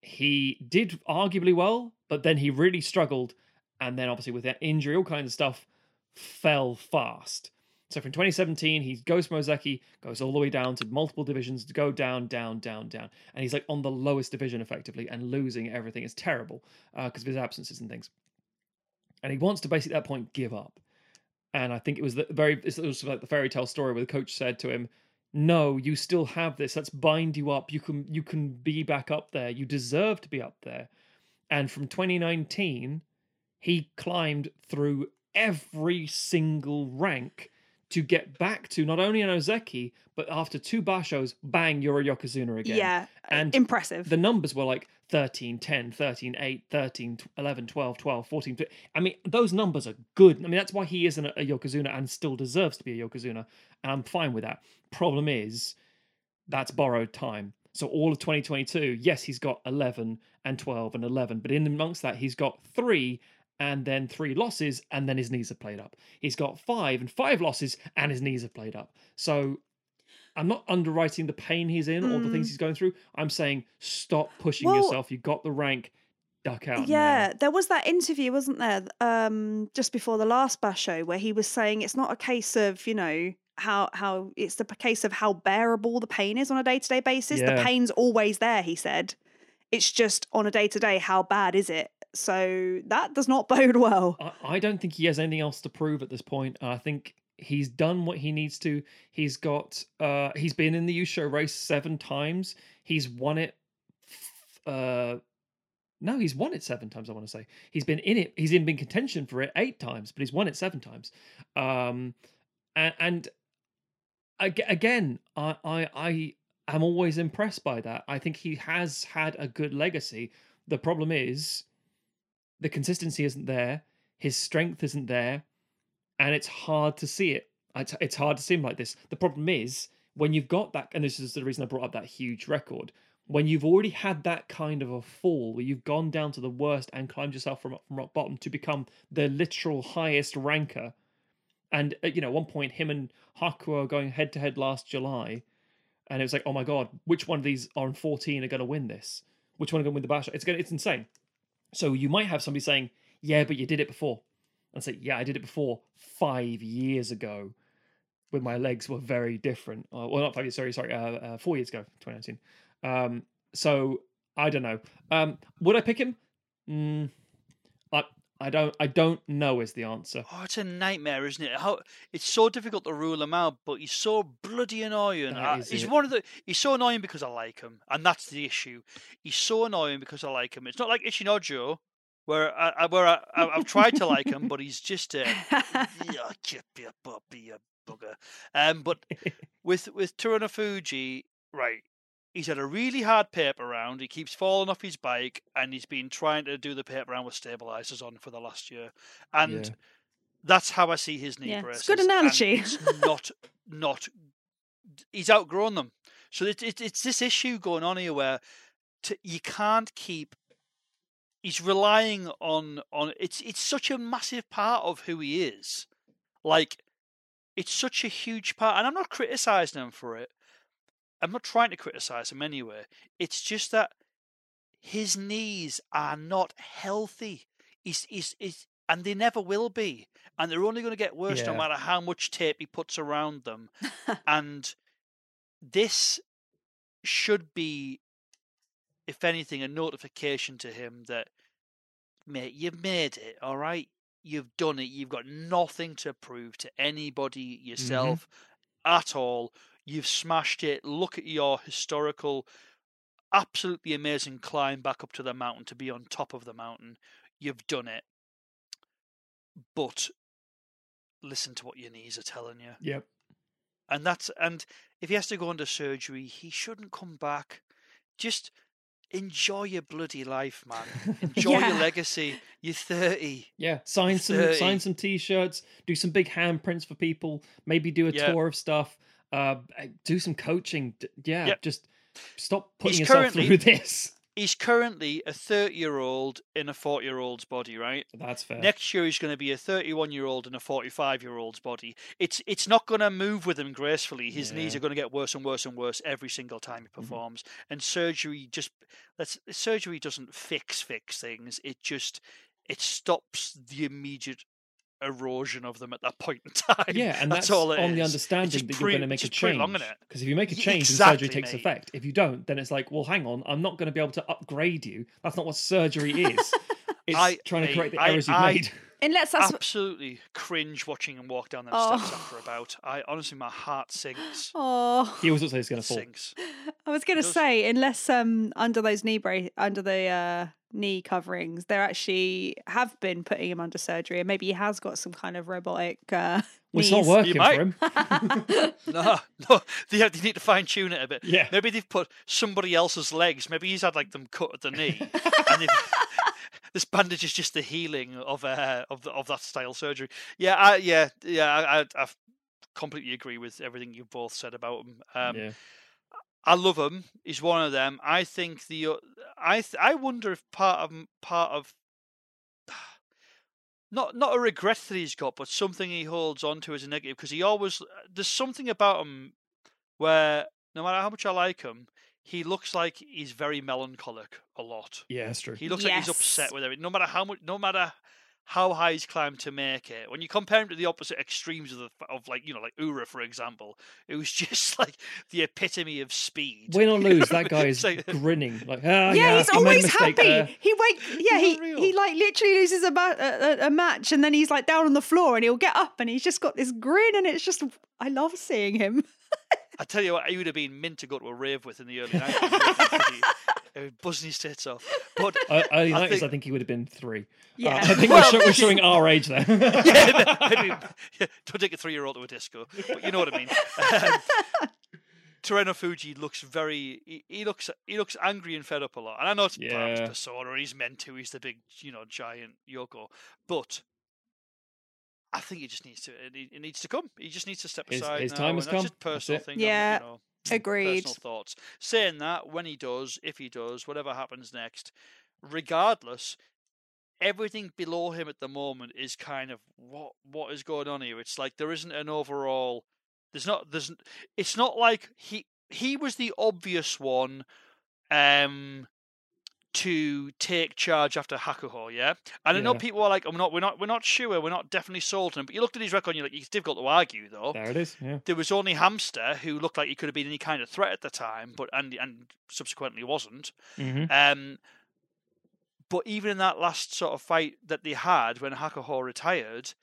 he did arguably well, but then he really struggled. And then, obviously, with that injury, all kinds of stuff, fell fast. So from 2017, he goes from Ozeki, goes all the way down to multiple divisions, to go down, down, down, down. And he's like on the lowest division effectively and losing everything. It's terrible uh, because of his absences and things. And he wants to basically at that point give up. And I think it was the very, it's also like the fairy tale story where the coach said to him, no, you still have this. Let's bind you up. You can you can be back up there. You deserve to be up there. And from 2019, he climbed through every single rank to get back to not only an Ozeki, but after two bashos, bang, you're a Yokozuna again. yeah, uh, And impressive. The numbers were like 13, 10, 13, 8, 13, 11, 12, 12, 14. 15. I mean, those numbers are good. I mean, that's why he isn't a a Yokozuna and still deserves to be a Yokozuna. And I'm fine with that. Problem is, that's borrowed time. So all of 2022, yes, he's got 11 and 12 and 11, but in amongst that, he's got three and then three losses, and then his knees have played up. He's got five and five losses, and his knees have played up. So I'm not underwriting the pain he's in or the things Mm. he's going through. I'm saying stop pushing Well- yourself. You got the rank, duck out. Yeah, there was that interview, wasn't there, um, just before the last basho, where he was saying it's not a case of you know how how it's the p- case of how bearable the pain is on a day to day basis. The pain's always there, he said. It's just on a day to day, how bad is it? So that does not bode well. I, I don't think he has anything else to prove at this point. I think he's done what he needs to. He's got uh he's been in the Yusho race seven times. He's won it uh no, he's won it seven times, I want to say. He's been in it, he's in been contention for it eight times, but he's won it seven times. Um and, and again, I I I am always impressed by that. I think he has had a good legacy. The problem is the consistency isn't there, his strength isn't there, and it's hard to see it. It's, hard to see him like this. The problem is when you've got that, and this is the reason I brought up that huge record. When you've already had that kind of a fall, where you've gone down to the worst and climbed yourself from, from rock bottom to become the literal highest ranker, and uh, you know, at one point, him and Hakuho are going head to head last July, and it was like, oh my god, which one of these on fourteen are going to win this? Which one are going to win the bash? It's going, it's insane. So you might have somebody saying, "Yeah, but you did it before," and say, "Yeah, I did it before five years ago, when my legs were very different." Uh, well, not five years. Sorry, sorry, uh, uh, four years ago, 2019. Um, so I don't know. Um, would I pick him? Mm, I don't. I don't know is the answer. Oh, it's a nightmare, isn't it? How it's so difficult to rule him out, but he's so bloody annoying. I- he's it. one of the. He's so annoying because I like him, and that's the issue. He's so annoying because I like him. It's not like Ichinojo, where I, I where I, I, I've tried to like him, but he's just a yeah, puppy, you bugger. Um, but with with Fuji, right? He's had a really hard paper round. He keeps falling off his bike, and he's been trying to do the paper round with stabilizers on for the last year. And Yeah. that's how I see his knee Yeah, braces. it's a good analogy. it's not not. He's outgrown them. So it, it, it's this issue going on here where to, you can't keep. He's relying on on it's it's such a massive part of who he is, like it's such a huge part, and I'm not criticizing him for it. I'm not trying to criticize him anyway. It's just that his knees are not healthy. He's, he's, he's, and they never will be. And they're only going to get worse no matter how much tape he puts around them. and this should be, if anything, a notification to him that, mate, you've made it, all right? You've done it. You've got nothing to prove to anybody mm-hmm. yourself at all. You've smashed it. Look at your historical, absolutely amazing climb back up to the mountain to be on top of the mountain. You've done it. But listen to what your knees are telling you. Yep. And that's and if he has to go under surgery, he shouldn't come back. Just enjoy your bloody life, man. Enjoy Yeah. your legacy. You're 30. Yeah. Sign some. 30. Sign some t-shirts. Do some big handprints for people. Maybe do a Yeah. tour of stuff. Uh, do some coaching. Yeah. Yep. Just stop putting He's yourself through this. He's currently a 30 year old in a 40 year old's body, right? That's fair. Next year he's going to be a 31 year old in a 45 year old's body. It's it's not going to move with him gracefully. His knees Yeah. Mm-hmm. are going to get worse and worse and worse every single time he performs. And surgery just that's surgery doesn't fix fix things. It just it stops the immediate erosion of them at that point in time. Yeah, and that's, all it on the understanding that pre- you're going to make a change. Because if you make a change, then surgery takes mate. effect. If you don't, then it's like, well, hang on, I'm not going to be able to upgrade you. That's not what surgery is. It's I- trying to correct the I- errors you've I- made. Unless that's Absolutely cringe watching him walk down them Oh. steps after about. I honestly, my heart sinks. oh, He always looks like he's going to fall. sinks. I was going to say, unless um under those knee bra- under the uh, knee coverings, they're actually have been putting him under surgery, and maybe he has got some kind of robotic. Uh, Well, it's not knees. working might. for him. No, no, they, have, they need to fine tune it a bit. Yeah. Maybe they've put somebody else's legs. Maybe he's had like them cut at the knee, and this bandage is just the healing of uh, of the, of that style surgery. Yeah, I, yeah, yeah. I, I, I completely agree with everything you both said about him. Um, yeah. I love him. He's one of them. I think the I th- I wonder if part of part of not not a regret that he's got, but something he holds on to as a negative because he always uh, there's something about him where no matter how much I like him, he looks like he's very melancholic a lot. Yeah, that's true. He looks like he's upset with everything. No matter how much, no matter how high he's climbed to make it. When you compare him to the opposite extremes of the of like you know like Ura for example, it was just like the epitome of speed. Win or lose, that guy is like- grinning. Like, ah, yeah, yeah, he's I always mistake happy. there." He wait, yeah, he unreal. he like literally loses a, ma- a, a- a match, and then he's like down on the floor, and he'll get up, and he's just got this grin, and it's just I love seeing him. I tell you what, he would have been mint to go to a rave with in the early nineties. buzzing his tits off. But Uh, early I 90s, I think- think, he would have been three. Yeah. Uh, I think Well, we're, show- we're showing our age there. yeah, maybe, yeah, don't take a three-year-old to a disco, but you know what I mean. Um, Terunofuji looks very. He, he looks. He looks angry and fed up a lot. And I know it's part of his Yeah. persona. He's meant to. He's the big, you know, giant Yoko. But I think he just needs to. It, needs to come. He just needs to step His- aside. his now, time and has that's come. Just personal it. thing. Yeah, You know, Agreed. personal thoughts. Saying that, when he does, if he does, whatever happens next, regardless, everything below him at the moment is kind of what what is going on here. It's like there isn't an overall. There's not. There's. It's not like he he was the obvious one. Um. To take charge after Hakuho, yeah, and I know Yeah. people are like, "I'm not, we're not, we're not sure, we're not definitely sold him." But you looked at his record, and you're like, "It's difficult to argue, though." there it is. Yeah. there was only Hamster who looked like he could have been any kind of threat at the time, but and and subsequently wasn't. hmm Um, but even in that last sort of fight that they had when Hakuho retired,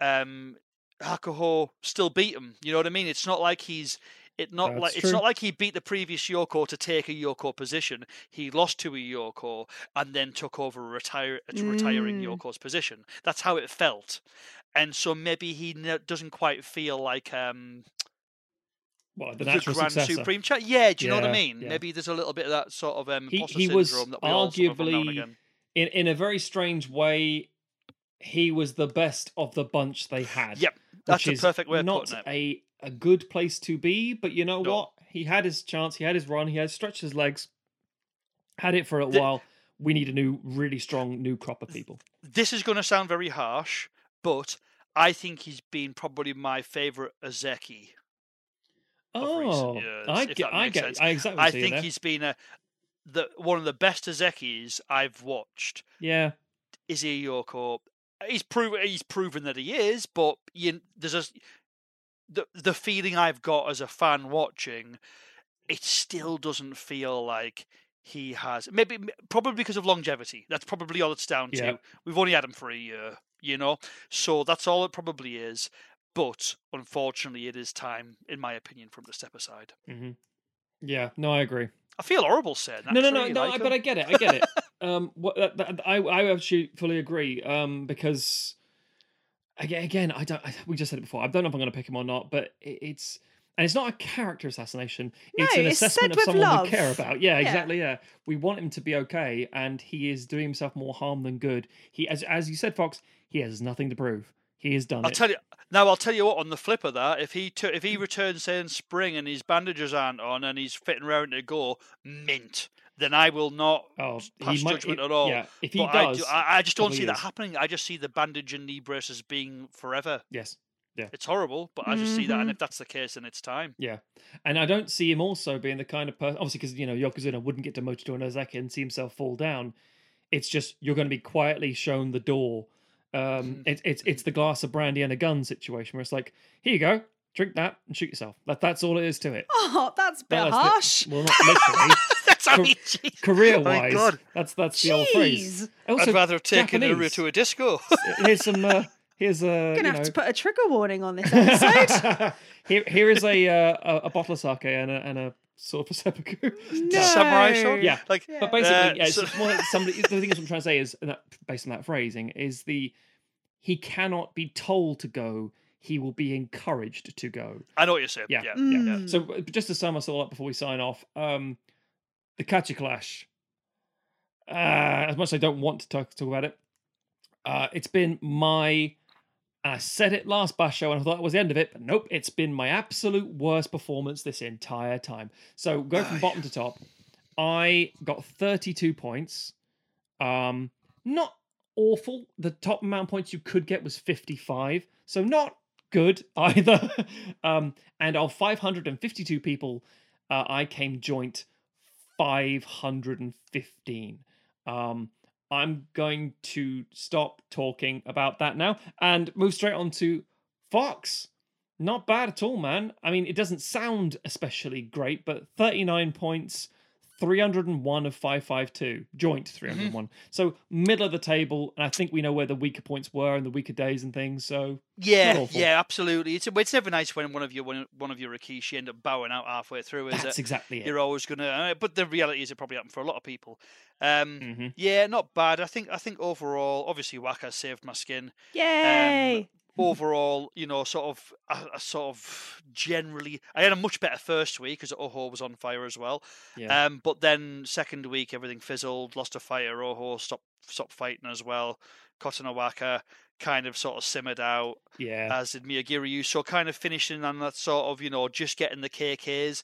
um, Hakuho still beat him. You know what I mean? It's not like he's it not That's like it's not like he beat the previous Yoko to take a Yoko position. He lost to a Yoko and then took over a retire a retiring Mm. Yoko's position. That's how it felt. And so maybe he doesn't quite feel like um, Well, the the Grand successor. Supreme Champ. Yeah, do you know what I mean? yeah. Maybe there's a little bit of that sort of um, He- imposter he was syndrome that we all suffer from arguably in in a very strange way, he was the best of the bunch they had. Yep, that's a perfect way of not putting it. a a good place to be. But you know No. what? He had his chance. He had his run. He had stretched his legs. Had it for a The- while. We need a new, really strong new crop of people. this is going to sound very harsh, but I think he's been probably my favorite Ozeki. Oh, years, I get, I get, sense. I exactly I think he's been a the one of the best Ozekis I've watched. Yeah, Is he Yoko? He's proven he's proven that he is, but you, there's a the the feeling I've got as a fan watching, it still doesn't feel like he has maybe probably because of longevity. That's probably all it's down to. Yeah. We've only had him for a year, you know, so that's all it probably is. But unfortunately, it is time, in my opinion, for him to step aside. hmm yeah. No, I agree. I feel horrible saying that. no, no, no, really no. like I, but I get it. I get it. um, what that, that, I, I actually fully agree. Um, because again, again, I don't. I, we just said it before. I don't know if I'm going to pick him or not, but it, it's and it's not a character assassination. It's No, an it's said assessment of someone love. we care about. Yeah, Yeah. exactly. Yeah, we want him to be okay, and he is doing himself more harm than good. He, as as you said, Fox, he has nothing to prove. He has done I'll it. tell you now. I'll tell you what. On the flip of that, if he took, if he mm. returns say in spring and his bandages aren't on and he's fitting around to go mint, then I will not oh, pass might. judgment he- at all. Yeah, if he but I, does, do, I, I just don't see that happening. I just see the bandage and knee braces being forever. yes. Yeah. It's horrible, but I just see that, and Mhm. if that's the case, then it's time. Yeah, and I don't see him also being the kind of person. Obviously, because you know Yokozuna wouldn't get demoted to an Ozeki and see himself fall down. It's just you're going to be quietly shown the door. Um, Mhm. it, it's it's the glass of brandy and a gun situation where it's like, here you go, drink that and shoot yourself. That that's all it is to it. Oh, that's a bit That's the- harsh. well, not literally. that's how Cor- he. Jeez. Career Oh my wise, God. that's that's the old phrase. Also, I'd rather have taken Ura Japanese. to a disco. here's some. Uh, here's a. Gonna you have know, to put a trigger warning on this episode. here, here is a, uh, a a bottle of sake and a and a sort of seppuku. no. Samurai sword. Yeah. like Yeah. But basically, Uh, yeah, it's so- just more somebody. The thing is, what I'm trying to say is, that, based on that phrasing, is the he cannot be told to go. He will be encouraged to go. I know what you're saying. Yeah. Yeah, Yeah. Mm. So uh, just to sum us all up before we sign off, um, the Kachi Clash. Uh, as much as I don't want to talk, talk about it, uh, it's been my. I said it last Basho and I thought that was the end of it, but nope, it's been my absolute worst performance this entire time. So go from bottom to top. I got 32 points. Um, not awful. The top amount of points you could get was 55, so not good either. um, and of 552 people, uh, I came joint 515. Um, I'm going to stop talking about that now and move straight on to Fox. Not bad at all, man. I mean, it doesn't sound especially great, but 39 points, 301 of 552, joint 301. So middle of the table, and I think we know where the weaker points were and the weaker days and things. So Yeah, yeah, absolutely. It's it's never nice when one of your one, one of your Rikishi end up bowing out halfway through. Is that's it? exactly it. You're always gonna. Uh, but the reality is, it probably happened for a lot of people. Um, hmm Yeah, not bad. I think I think overall, obviously, Waka saved my skin. Yay. Overall, you know, sort of, I, I sort of generally, I had a much better first week because Oho was on fire as well. Yeah. Um, but then second week, everything fizzled. Lost a fighter. Oho stopped stopped fighting as well. Kotonowaka kind of sort of simmered out yeah. as did Myogiryu. So kind of finishing on that sort of, you know, just getting the KKs.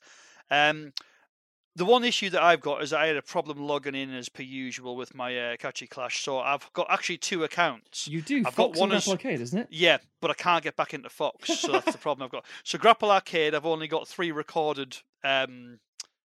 Um, the one issue that I've got is I had a problem logging in as per usual with my uh, Kachi Clash. So I've got actually two accounts. you do. I've got one as- Arcade, isn't it? Yeah, but I can't get back into Fox, so that's the problem I've got. So Grapple Arcade, I've only got three recorded um,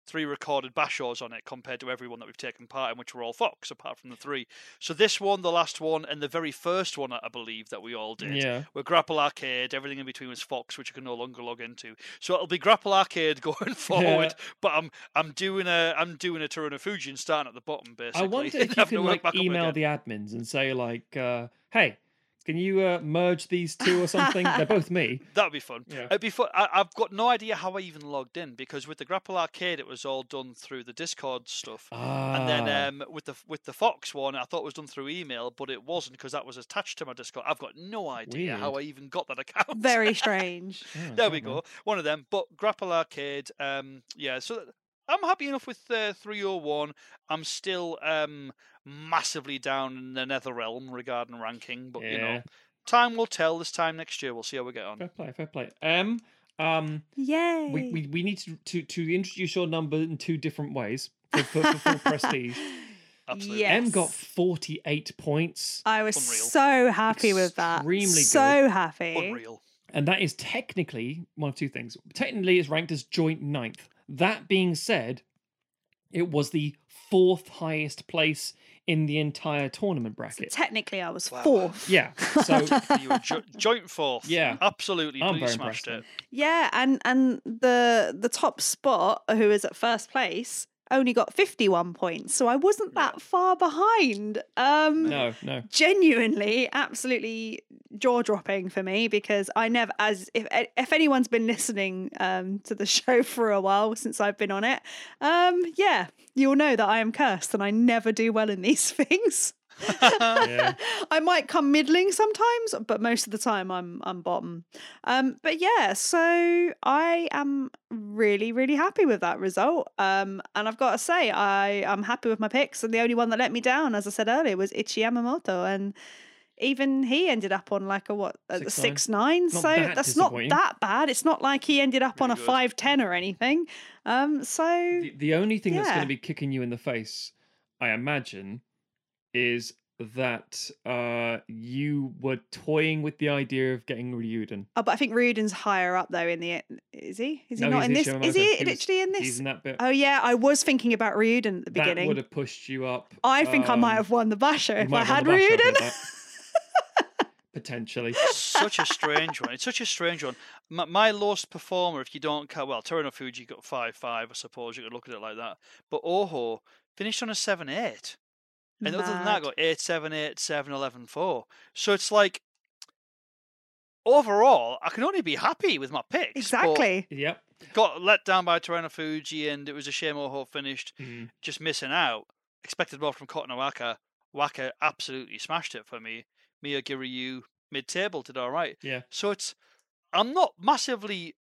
three recorded bashos on it compared to everyone that we've taken part in, which were all Fox, apart from the three. So this one, the last one, and the very first one, I believe that we all did, Yeah. were Grapple Arcade. Everything in between was Fox, which you can no longer log into. So it'll be Grapple Arcade going forward. Yeah. But I'm I'm doing a I'm doing a Terunofuji and starting at the bottom basically. I wonder if you can like email the admins and say like, uh, "Hey, can you uh, merge these two or something? They're both me." That would be fun. Yeah. It'd be fun. I, I've got no idea how I even logged in because with the Grapple Arcade, it was all done through the Discord stuff. And then Ah, um, with the with the Fox one, I thought it was done through email, but it wasn't because that was attached to my Discord. I've got no idea how I even got that account. Very strange. oh, there we okay. go. One of them. But Grapple Arcade, um, yeah. So I'm happy enough with uh, 301. I'm still um, massively down in the Nether realm regarding ranking, but you know, time will tell. This time next year, we'll see how we get on. Fair play, fair play. Um, um, Yay. we, we, we need to, to to introduce your number in two different ways for, for, for full prestige. Absolutely. Yes. M got forty eight points, I was Unreal. so happy with that. Extremely good. So happy. Unreal. and that is technically one of two things. Technically, it's ranked as joint ninth. That being said, it was the fourth highest place in the entire tournament So bracket. technically, I was Wow. fourth. yeah, so You were jo- joint fourth. Yeah. Absolutely. I'm very smashed impressed, it. Yeah, and and the the top spot, who is at first place, only got fifty one points, so I wasn't that far behind. Um, no, no. genuinely absolutely jaw dropping for me because I never as if if anyone's been listening um to the show for a while since I've been on it um yeah you'll know that I am cursed and I never do well in these things Yeah. I might come middling sometimes but most of the time I'm I'm bottom. Um but yeah so I am really really happy with that result. Um and I've got to say I am happy with my picks and the only one that let me down as I said earlier was Ichiyamamoto and even he ended up on like a what a Six six nine, Not so that that's not that bad. It's not like he ended up on a good. five ten or anything. Um so The, the only thing that's going to be kicking you in the face, I imagine, is that uh, you were toying with the idea of getting Ryuden. oh, but I think Ryuden's higher up though in the is he is he No, not in this is he Yamamoto. He was- literally in He's this in that bit. oh yeah I was thinking about Ryuden at the beginning. that would have pushed you up. I think I might um, have won the basher if I had won the Basho, I Ryuden. Potentially. such a strange one. It's such a strange one. My, my lowest performer, if you don't count, well, Terunofuji got 5 5, I suppose you could look at it like that. But Oho finished on a 7 8. And other than that, Mad. got 8 7 8 7 11 4. So it's like, overall, I can only be happy with my picks. exactly Yep. Got let down by Terunofuji, and it was a shame Oho finished Mm. just missing out. Expected more from Kotonowaka. Waka absolutely smashed it for me. Myogiryu mid table did all right. Yeah. So it's I'm not massively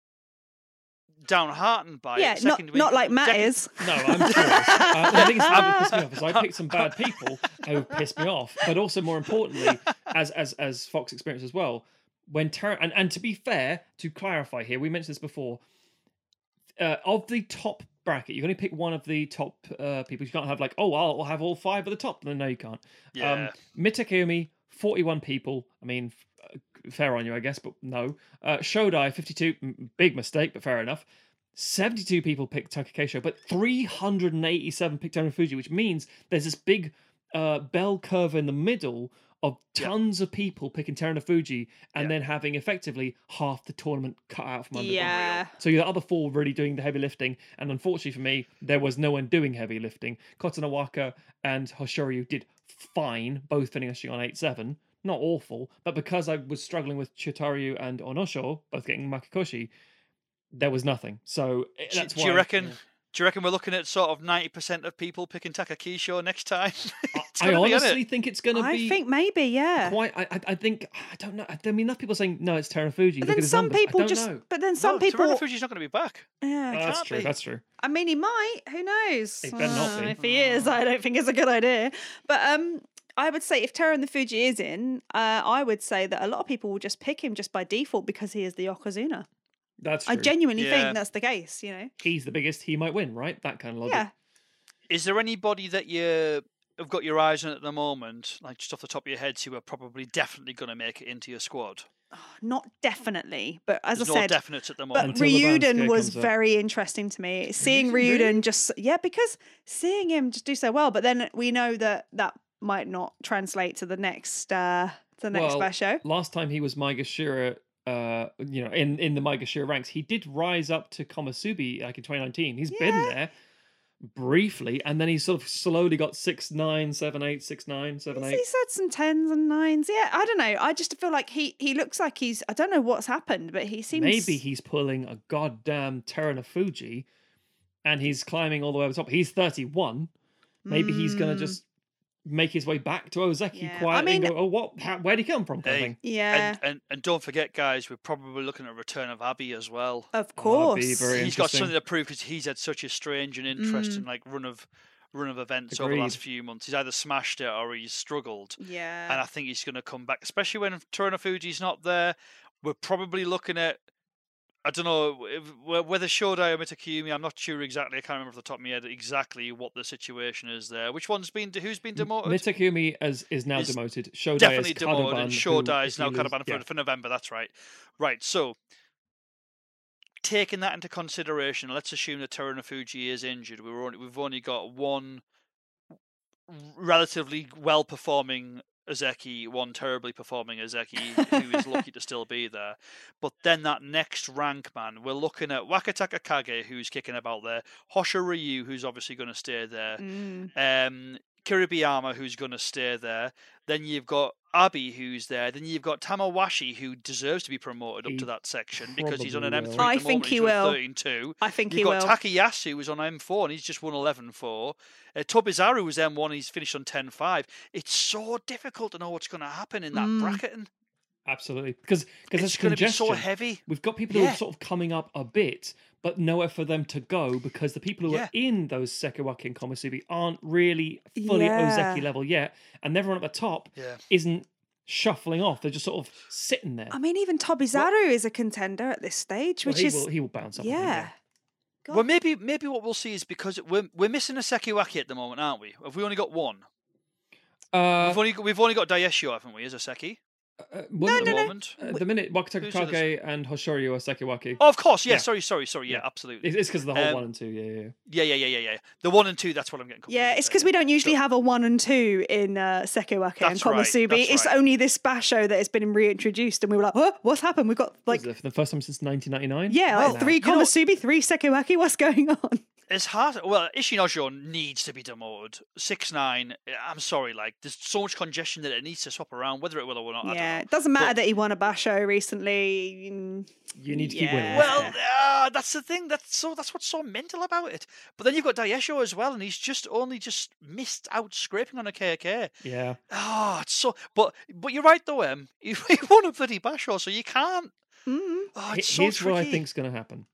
downhearted by yeah it. not Second not week- like Matt second- is No, I'm curious. Uh, the thing that's ever pissed me off is I picked some bad people who pissed me off, but also more importantly, as as as Fox experienced as well, when Ter- and and to be fair, to clarify here, we mentioned this before. Uh, of the top bracket, you can only pick one of the top uh, people. You can't have like, oh, I'll, I'll have all five at the top. No, no, you can't. Yeah. Um, Mitakeumi, 41 people. I mean, f- fair on you, I guess, but no. Uh, Shodai, 52. m- Big mistake, but fair enough. 72 people picked Takakeisho, but 387 picked Terunofuji, Fuji, which means there's this big uh, bell curve in the middle of Yeah. tons of people picking Terunofuji Fuji and Yeah. then having effectively half the tournament cut out from under them. yeah So the other four were really doing the heavy lifting, and unfortunately for me, there was no one doing heavy lifting. Kotonowaka and Hoshoryu did fine, both finishing on 8-7. Not awful, but because I was struggling with Chitaru and Onosho, both getting Makekoshi, there was nothing. So eh, Do- that's do you reckon? yeah. Do you reckon we're looking at sort of ninety percent of people picking Takakeisho next time? I gonna be, innit? honestly think it's going to be. I think maybe yeah quite. I, I, I think I don't know. I mean, enough people saying no, it's Terunofuji. but Look then some numbers. People just know. but then some no, people Fuji's not going to be back. yeah Oh, that's true. be. That's true. I mean, he might. Who knows? He better not Uh, be. If he is, I don't think it's a good idea. But um, I would say if Terunofuji is in, uh, I would say that a lot of people will just pick him just by default because he is the Yokozuna. That's true. I genuinely Yeah. think that's the case. You know? He's the biggest. He might win, right? That kind of logic. Yeah. Is there anybody that you have got your eyes on at the moment, like just off the top of your head, who are probably definitely going to make it into your squad? not definitely, but as There's I no said, definites at the but moment. Until the Ryuden Bansker was very interesting to me. Seeing Ryuden, Ryuden really? just yeah, because seeing him just do so well, but then we know that that might not translate to the next uh to the next Well, show. Last time he was Maegashira, uh, you know, in in the Maegashira ranks, he did rise up to Komusubi like in 2019. He's been there briefly, and then he sort of slowly got six nine, seven eight, six nine, seven He's- eight. He said some tens and nines. Yeah, I don't know. I just feel like he he looks like he's. I don't know what's happened, but he seems Maybe he's pulling a goddamn Fuji, and he's climbing all the way over top. He's 31. Maybe he's gonna Mm, just make his way back to Ozeki Yeah, I quietly and mean- go, "Oh, what? How, where'd he come from?" Kind Hey, thing. Yeah, And, and and don't forget, guys, we're probably looking at a return of Abi as well. of Oh, course. very he's got something to prove because he's had such a strange and interesting mm. like run of run of events over the last few months. He's either smashed it or he's struggled, Yeah. and I think he's going to come back, especially when Fuji's not there. We're probably looking at. I don't know if, whether Shodai or Mitakeumi. I'm not sure exactly. I can't remember off the top of my head exactly what the situation is there. Which one's been who's been demoted? Mitakeumi as is now Is demoted. Shodai definitely is demoted, Kadoban, and Shodai is now Kadoban yeah. for, for November. That's right. Right. So, taking that into consideration, let's assume that Terunofuji is injured. We were only, we've only got one relatively well performing Ozeki, one terribly performing Ozeki, who is lucky to still be there. But then that next rank, man, we're looking at Wakatakakage, who's kicking about there, Hoshoryu, who's obviously going to stay there, Mm. um, Kiribayama, who's going to stay there. Then you've got Abi who's there. Then you've got Tamawashi, who deserves to be promoted up He to that section because he's on an M3 will. at I the think moment. he he's will. 13-2. I think You've he got will. Takayasu, who's on M4, and he's just won 11-4. Uh, Tobizaru was M1, he's finished on 10-5. It's so difficult to know what's going to happen in that Mm. bracketing. Absolutely, because because It's there's going to be congestion. so heavy. We've got people who are sort of coming up a bit, but nowhere for them to go because the people who Yeah. are in those Sekiwake and Komusubi aren't really fully Yeah. Ozeki level yet, and everyone at the top Yeah. isn't shuffling off. They're just sort of sitting there. I mean, even Tobizaru is a contender at this stage, Well, which he is will he will bounce up. I yeah. Well, maybe maybe what we'll see is because we're we're missing a Sekiwake at the moment, aren't we? Have we only got one? Uh, we've only got, we've only got Daieisho, haven't we, as a Seki uh, at well, the no, no. moment? At the minute, Wakataka Who's the others? Kage and Hoshoryu are Sekiwaki. Oh, of course, yeah. Yeah. Sorry, sorry, sorry. Yeah, Yeah. absolutely. It's because of the whole Um, one and two. Yeah, yeah. yeah. Yeah, yeah, yeah, yeah, yeah. The one and two. That's what I'm getting. confused Yeah, it's because we don't usually So- have a one and two in uh, Sekiwake and That's right, Komusubi. It's right. only this basho that has been reintroduced, and we were like, "What? What's happened? We've got Like like, for the first time since 1999. yeah, Well, like three you know- Komusubi, three Sekiwake. What's going on?" It's hard. Well, Ichinojo needs to be demoted. Six nine. I'm sorry. Like, there's so much congestion that it needs to swap around. Whether it will or not, I yeah, don't it doesn't matter But- that he won a basho recently. you need to keep winning. Well, uh, that's the thing. That's so. That's what's so mental about it. But then you've got Daieisho as well, and he's just only just missed out scraping on a KK. yeah. Oh, it's so. But but you're right though, Em. He won a bloody basho, so you can't. mm. Oh, He- it's so Here's tricky. what I think's going to happen.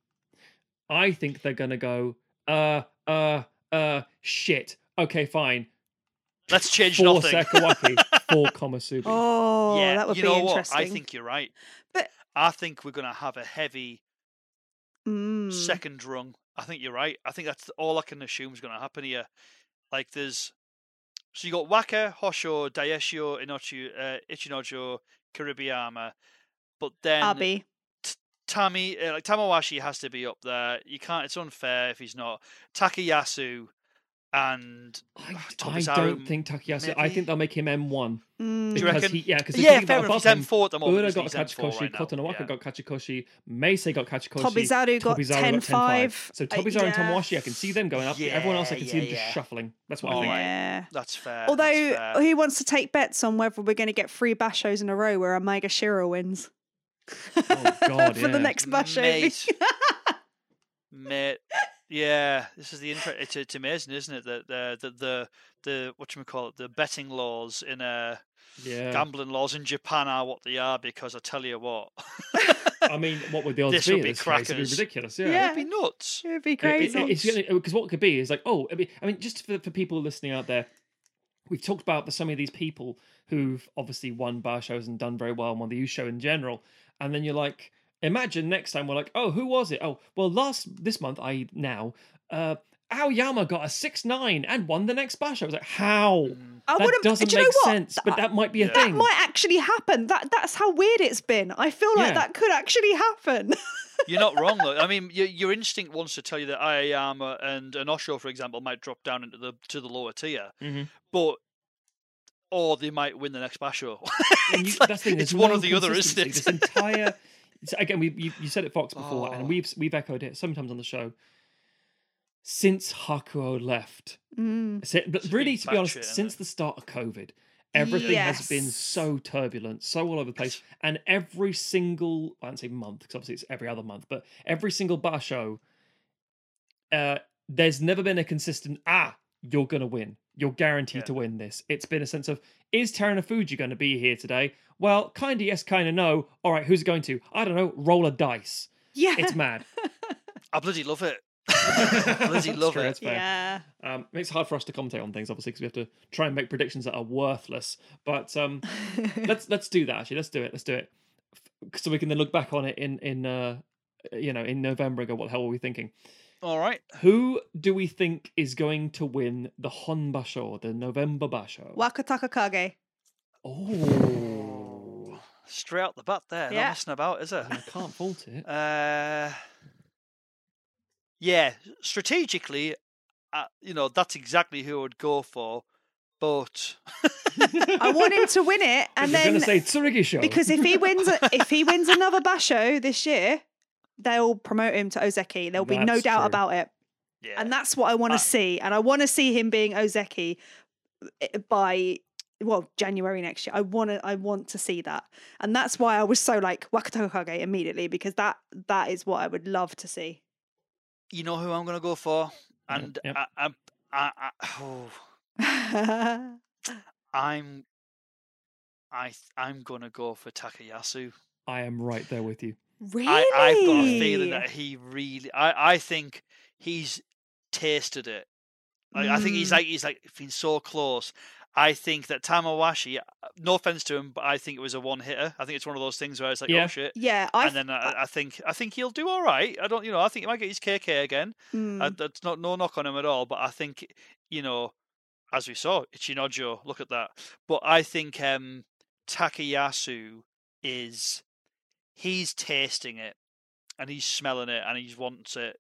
I think they're going to go, uh, uh, uh, shit. Okay, fine. Let's change Four nothing. Sekiwake, four Komusubi. Oh, yeah, that would you be know interesting. what? I think you're right. But- I think we're going to have a heavy Mm. second rung. I think you're right. I think that's all I can assume is going to happen here. Like there's, so you got Waka, Hosho, Daieisho, Inochu, uh, Ichinojo, Kiribayama, but then Abi. Tami, uh, like Tamawashi has to be up there. You can't. It's unfair if he's not. Takayasu and I, I don't think Takayasu. I think they'll make him M1. Mm. You Because he, yeah, because yeah, fair enough. He's above him, M4 at the moment. Ura got he? He's M4 Kachikoshi, right now. Kotonowaka yeah. got Kachikoshi, Meisei got Kachikoshi, Tobizaru got Tobizaru 10 got 5. So Uh, Tobizaru and yeah. Tamawashi, I can see them going up. Everyone else, I can see Yeah, them just shuffling. That's what I think. Yeah. That's fair. Although, that's fair. who wants to take bets on whether we're going to get three bashos in a row where a Maegashira wins? Oh, God, For the next basho. Mate. Mate, yeah, this is the inter- it's, it's amazing, isn't it? That the the the the what you call it, the betting laws in uh Yeah. gambling laws in Japan are what they are because I tell you what, I mean, what would the odds This be? would in be this case? It'd be crackers. ridiculous. Yeah. Yeah. it'd be nuts. it would be It- it- crazy. it's because what could be is like, oh, I mean, I mean, just for, for people listening out there, we've talked about the, some of these people who've obviously won bashos and done very well and won the Yusho in general, and then you're like, imagine next time we're like, oh, who was it? Oh, well, last this month, I now, uh, Aoiyama got a six nine and won the next bash. I was like, how? Mm. I that wouldn't. doesn't do make know what? sense, but that might be a Yeah. that might actually happen. That that's how weird it's been. I feel like Yeah. that could actually happen. You're not wrong though. I mean, your, your instinct wants to tell you that Aoiyama and an Osho, for example, might drop down into the to the lower tier, Mhm. but or they might win the next Basho. And you- it's like- that's the thing, it's one no or the other, isn't it? This entire again, we you, you said it Fox before, Oh. and we've we've echoed it sometimes on the show. Since Hakuho left, Mm. si- but It's really, to be honest, batshit, since it? the start of COVID, everything has been so turbulent, so all over the place, and every single I don't say month because obviously it's every other month, but every single basho, uh, there's never been a consistent ah you're gonna win, you're guaranteed Yeah. to win this. It's been a sense of is Fuji going to be here today? Well, kind of yes, kind of no. All right, who's going to? I don't know. Roll a dice. Yeah. It's mad. I bloody love it. I bloody love true, it. that's yeah. Um, it makes it hard for us to commentate on things, obviously, because we have to try and make predictions that are worthless. But um, let's let's do that. Actually, let's do it. Let's do it, so we can then look back on it in in uh, you know in November and go, what the hell were we thinking? All right. Who do we think is going to win the Honbasho, the November Basho? Wakatakakage. Oh, Straight out the bat there. Yeah. Not messing about, is it? I can't fault it. Uh, yeah, strategically, uh, you know, that's exactly who I would go for. But I want him to win it, and You're then going to say Tsurugisho because if he wins, if he wins another Basho this year, they'll promote him to Ozeki. There'll be no doubt true. about it, yeah, and that's what I want to Uh, see. And I want to see him being Ozeki eh, by well January next year. I want to, I want to see that, and that's why I was so like Wakatakakage immediately because that that is what I would love to see. you know who I'm going to go for, Yeah, and yep. I, I'm, I, I, oh, I'm, I, I'm going to go for Takayasu. I am right there with you. Really, I, I've got a feeling that he really. I, I think he's tasted it. I, I think he's Mm. like he's like been so close. I think that Tamawashi. uh, No offense to him, but I think it was a one hitter. I think it's one of those things where it's like, Yeah. oh shit. yeah, I and then I, I think I think he'll do all right. I don't, you know, I think he might get his KK again. mm, Uh, that's not no knock on him at all. But I think you know, as we saw, Ichinojo, look at that. But I think um, Takayasu is he's tasting it and he's smelling it and he wants it,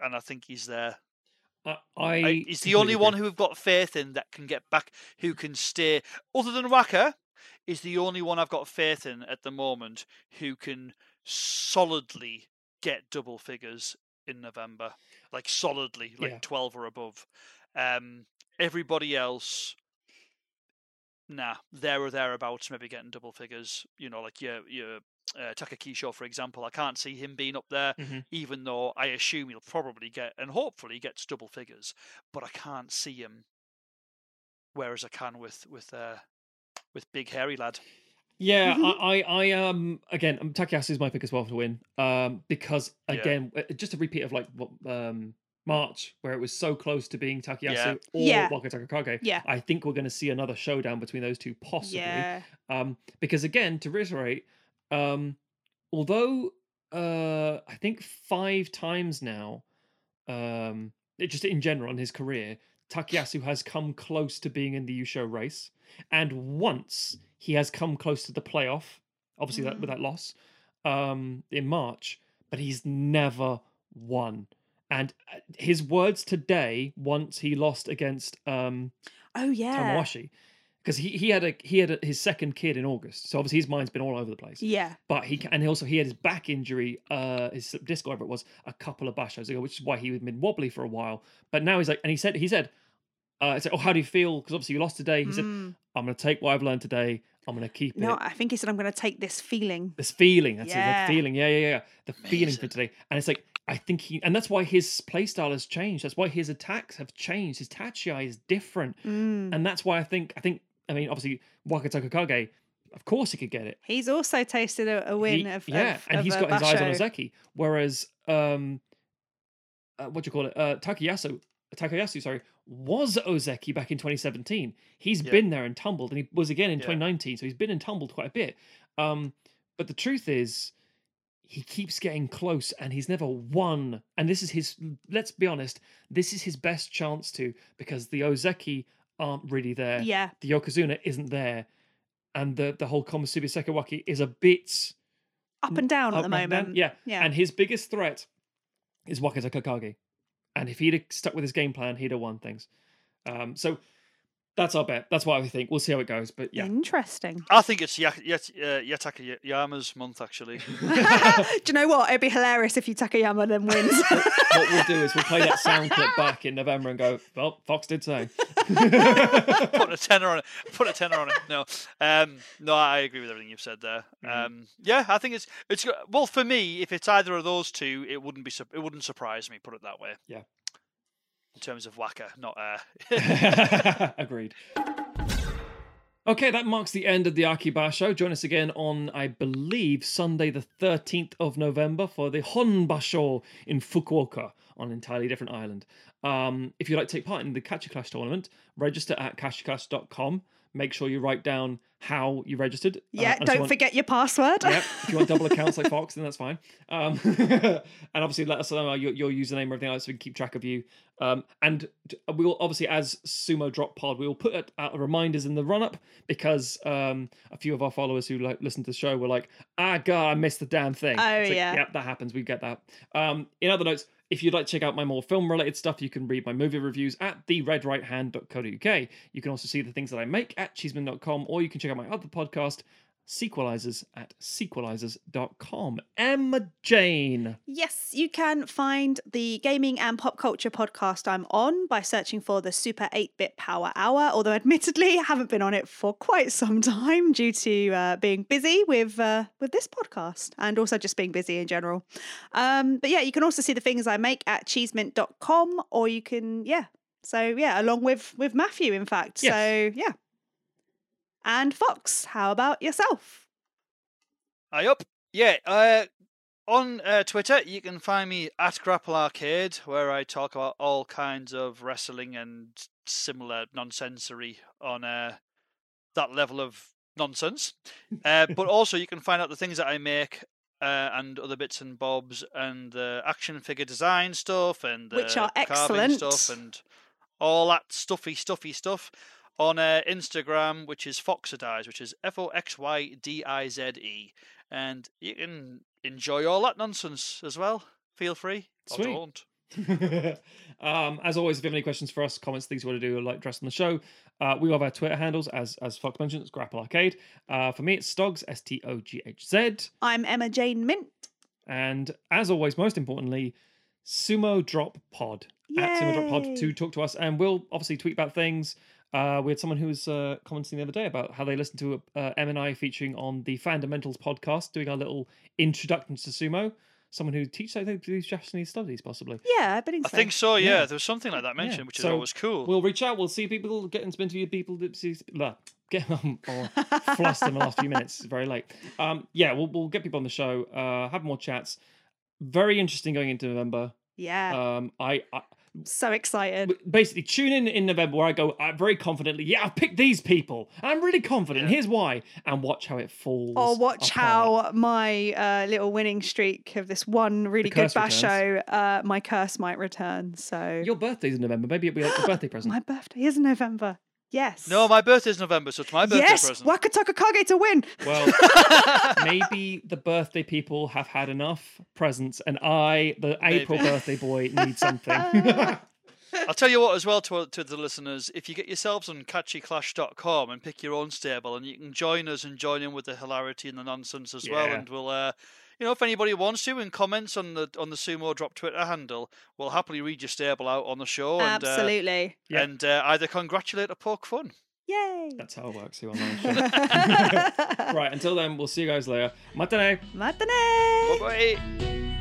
and I think he's there. I, I I- he's the only one who we've got faith in that can get back, who can stay. Other than Waka, is the only one I've got faith in at the moment who can solidly get double figures in November, like solidly, like Yeah. twelve or above. Um, everybody else, nah, there or thereabouts, maybe getting double figures. You know, like your your uh, Takakeisho, for example. I can't see him being up there, Mhm. even though I assume he'll probably get and hopefully gets double figures. But I can't see him. Whereas I can with with uh, with big hairy lad. Yeah, Mhm. I, I, I, um, again, um, Takayasu is my pick as well for to win. Um, because again, uh, just a repeat of like what, um, March, where it was so close to being Takayasu Yeah. or Yeah. Wakatakakage. yeah, I think we're going to see another showdown between those two, possibly. yeah, Um, because again, to reiterate, um, although uh, I think five times now, um, it- just in general in his career, Takayasu has come close to being in the Yusho race, and once he has come close to the playoff. Obviously, that with that loss um, in March, but he's never won. And uh, his words today, once he lost against um, oh yeah, Tamawashi because he, he had a he had a, his second kid in August, so obviously his mind's been all over the place. yeah, But he and also he had his back injury, uh, his disc, or whatever it was, a couple of bashos ago, which is why he had been wobbly for a while. But now he's like, and he said he said, uh, I said, oh, how do you feel? Because obviously you lost today. He said, Mm. I'm going to take what I've learned today. I'm going to keep No, it. No, I think he said I'm going to take this feeling. This feeling, that's it, Yeah. the feeling, yeah, yeah, yeah, the feeling for today. And it's like I think he, and that's why his playstyle has changed. That's why his attacks have changed. His tachi is different. Mm. and that's why I think I think I mean obviously Wakatakakage, of course he could get it. He's also tasted a, a win He- of yeah, of, and of he's a got his eyes on. Ozeki. Whereas um, uh, what do you call it? Uh, Takayasu, Takayasu, sorry, was Ozeki back in 2017. He's Yeah. been there and tumbled, and he was again in Yeah. 2019. So he's been and tumbled quite a bit. Um, but the truth is, he keeps getting close and he's never won. And this is his, let's be honest, this is his best chance to because the Ozeki aren't really there. Yeah. The Yokozuna isn't there. And the, the whole Komusubi Sekiwake is a bit Up and down at the down. moment. Yeah. Yeah. And his biggest threat is Wakatakakage. And if he'd have stuck with his game plan, he'd have won things. Um, so that's our bet. That's what I think. We'll see how it goes. But yeah. Interesting. I think it's Yak- Yat- uh, Yataka Yama's month actually. Do you know what? It'd be hilarious if you Takayama then wins. what we'll do is we'll play that sound clip back in November and go, well, Fox did say. put a tenner on it. Put a tenner on it. No, um, no, I agree with everything you've said there. Mhm. Um, yeah, I think it's it's go- well for me. If it's either of those two, it wouldn't be it wouldn't surprise me. Put it that way. Yeah. In terms of Waka, not uh. Agreed. Okay, that marks the end of the Aki basho. Join us again on, I believe, Sunday, the 13th of November for the Honbasho in Fukuoka on an entirely different island. Um, if you'd like to take part in the Kachi Clash tournament, register at kachiclash.com. Make sure you write down how you registered. uh, yeah, you don't want- forget your password. Yep. If you want double accounts like Fox, then that's fine. Um, and obviously, let us know your, your username and everything else so we can keep track of you. Um, and we will obviously, as Sumo Drop Pod, we will put out- reminders in the run up because um, a few of our followers who like listen to the show were like, "Ah, God, I missed the damn thing." Oh, yeah. Yep, that happens. We get that. Um, in other notes. If you'd like to check out my more film related stuff, you can read my movie reviews at theredrighthand.co.uk. You can also see the things that I make at cheeseman.com, or you can check out my other podcast, Sequelizers at sequelizers.com. Emma Jane. Yes, you can find the gaming and pop culture podcast I'm on by searching for the Super 8 Bit Power Hour. Although, admittedly, I haven't been on it for quite some time due to uh, being busy with uh, with this podcast and also just being busy in general. Um, but yeah, you can also see the things I make at cheesemint.com, or you can, yeah. So yeah, along with with Matthew, in fact. Yes. So yeah. And Fox, how about yourself? I up. Yeah. Uh, on uh, Twitter, you can find me at Grapple Arcade, where I talk about all kinds of wrestling and similar nonsensory on uh, that level of nonsense. Uh, but also, you can find out the things that I make. Uh, and other bits and bobs, and the action figure design stuff, and the Which are carving excellent. stuff, and all that stuffy, stuffy stuff on uh, Instagram, which is Foxydize, which is F O X Y D I Z E, and you can enjoy all that nonsense as well. Feel free. Or Sweet. don't. um, as always, if you have any questions for us, comments, things you want to do, or like dress on the show, uh, we have our Twitter handles, as as Fox mentioned, it's Grapple Arcade. Uh, for me, it's Stogs, S T O G H Z. I'm Emma Jane Mint. And as always, most importantly, Sumo Drop Pod at Sumo Drop Pod to talk to us, and we'll obviously tweet about things. Uh, we had someone who was uh, commenting the other day about how they listened to uh, M and I featuring on the Fundamentals podcast, doing our little introduction to sumo. Someone who teaches, I think, these Japanese studies, possibly. Yeah, I believe I think so. Yeah, Yeah. there was something like that mentioned, Yeah, which is so always cool. We'll reach out. We'll see people, get into interview people. that see- blah, Get them all flustered in the last few minutes. It's very late. Um, yeah, we'll we'll get people on the show. Uh, have more chats. Very interesting going into November. Yeah, Um, I, I so excited. basically tune in in November where I go uh, very confidently. Yeah, I've picked these people. I'm really confident. Here's why, and watch how it falls. Or watch apart. how my uh, little winning streak of this one really good basho, uh, my curse might return. So your birthday's in November. Maybe it'll be a birthday present. my birthday is in November. Yes. no, my birthday's November, so it's my birthday yes, present. Wakatakakage to win. Well, maybe the birthday people have had enough presents, and I, the April birthday boy, need something. I'll tell you what, as well, to, to the listeners, if you get yourselves on kachiclash.com and pick your own stable, and you can join us and join in with the hilarity and the nonsense as well, and we'll, uh, you know, if anybody wants to, in comments on the on the Sumo Drop Twitter handle, we'll happily read your stable out on the show and uh, Absolutely. Yeah. and uh, either congratulate or poke fun. Yay. That's how it works here on the show. right, until then, we'll see you guys later. Matane! Matane. Bye bye.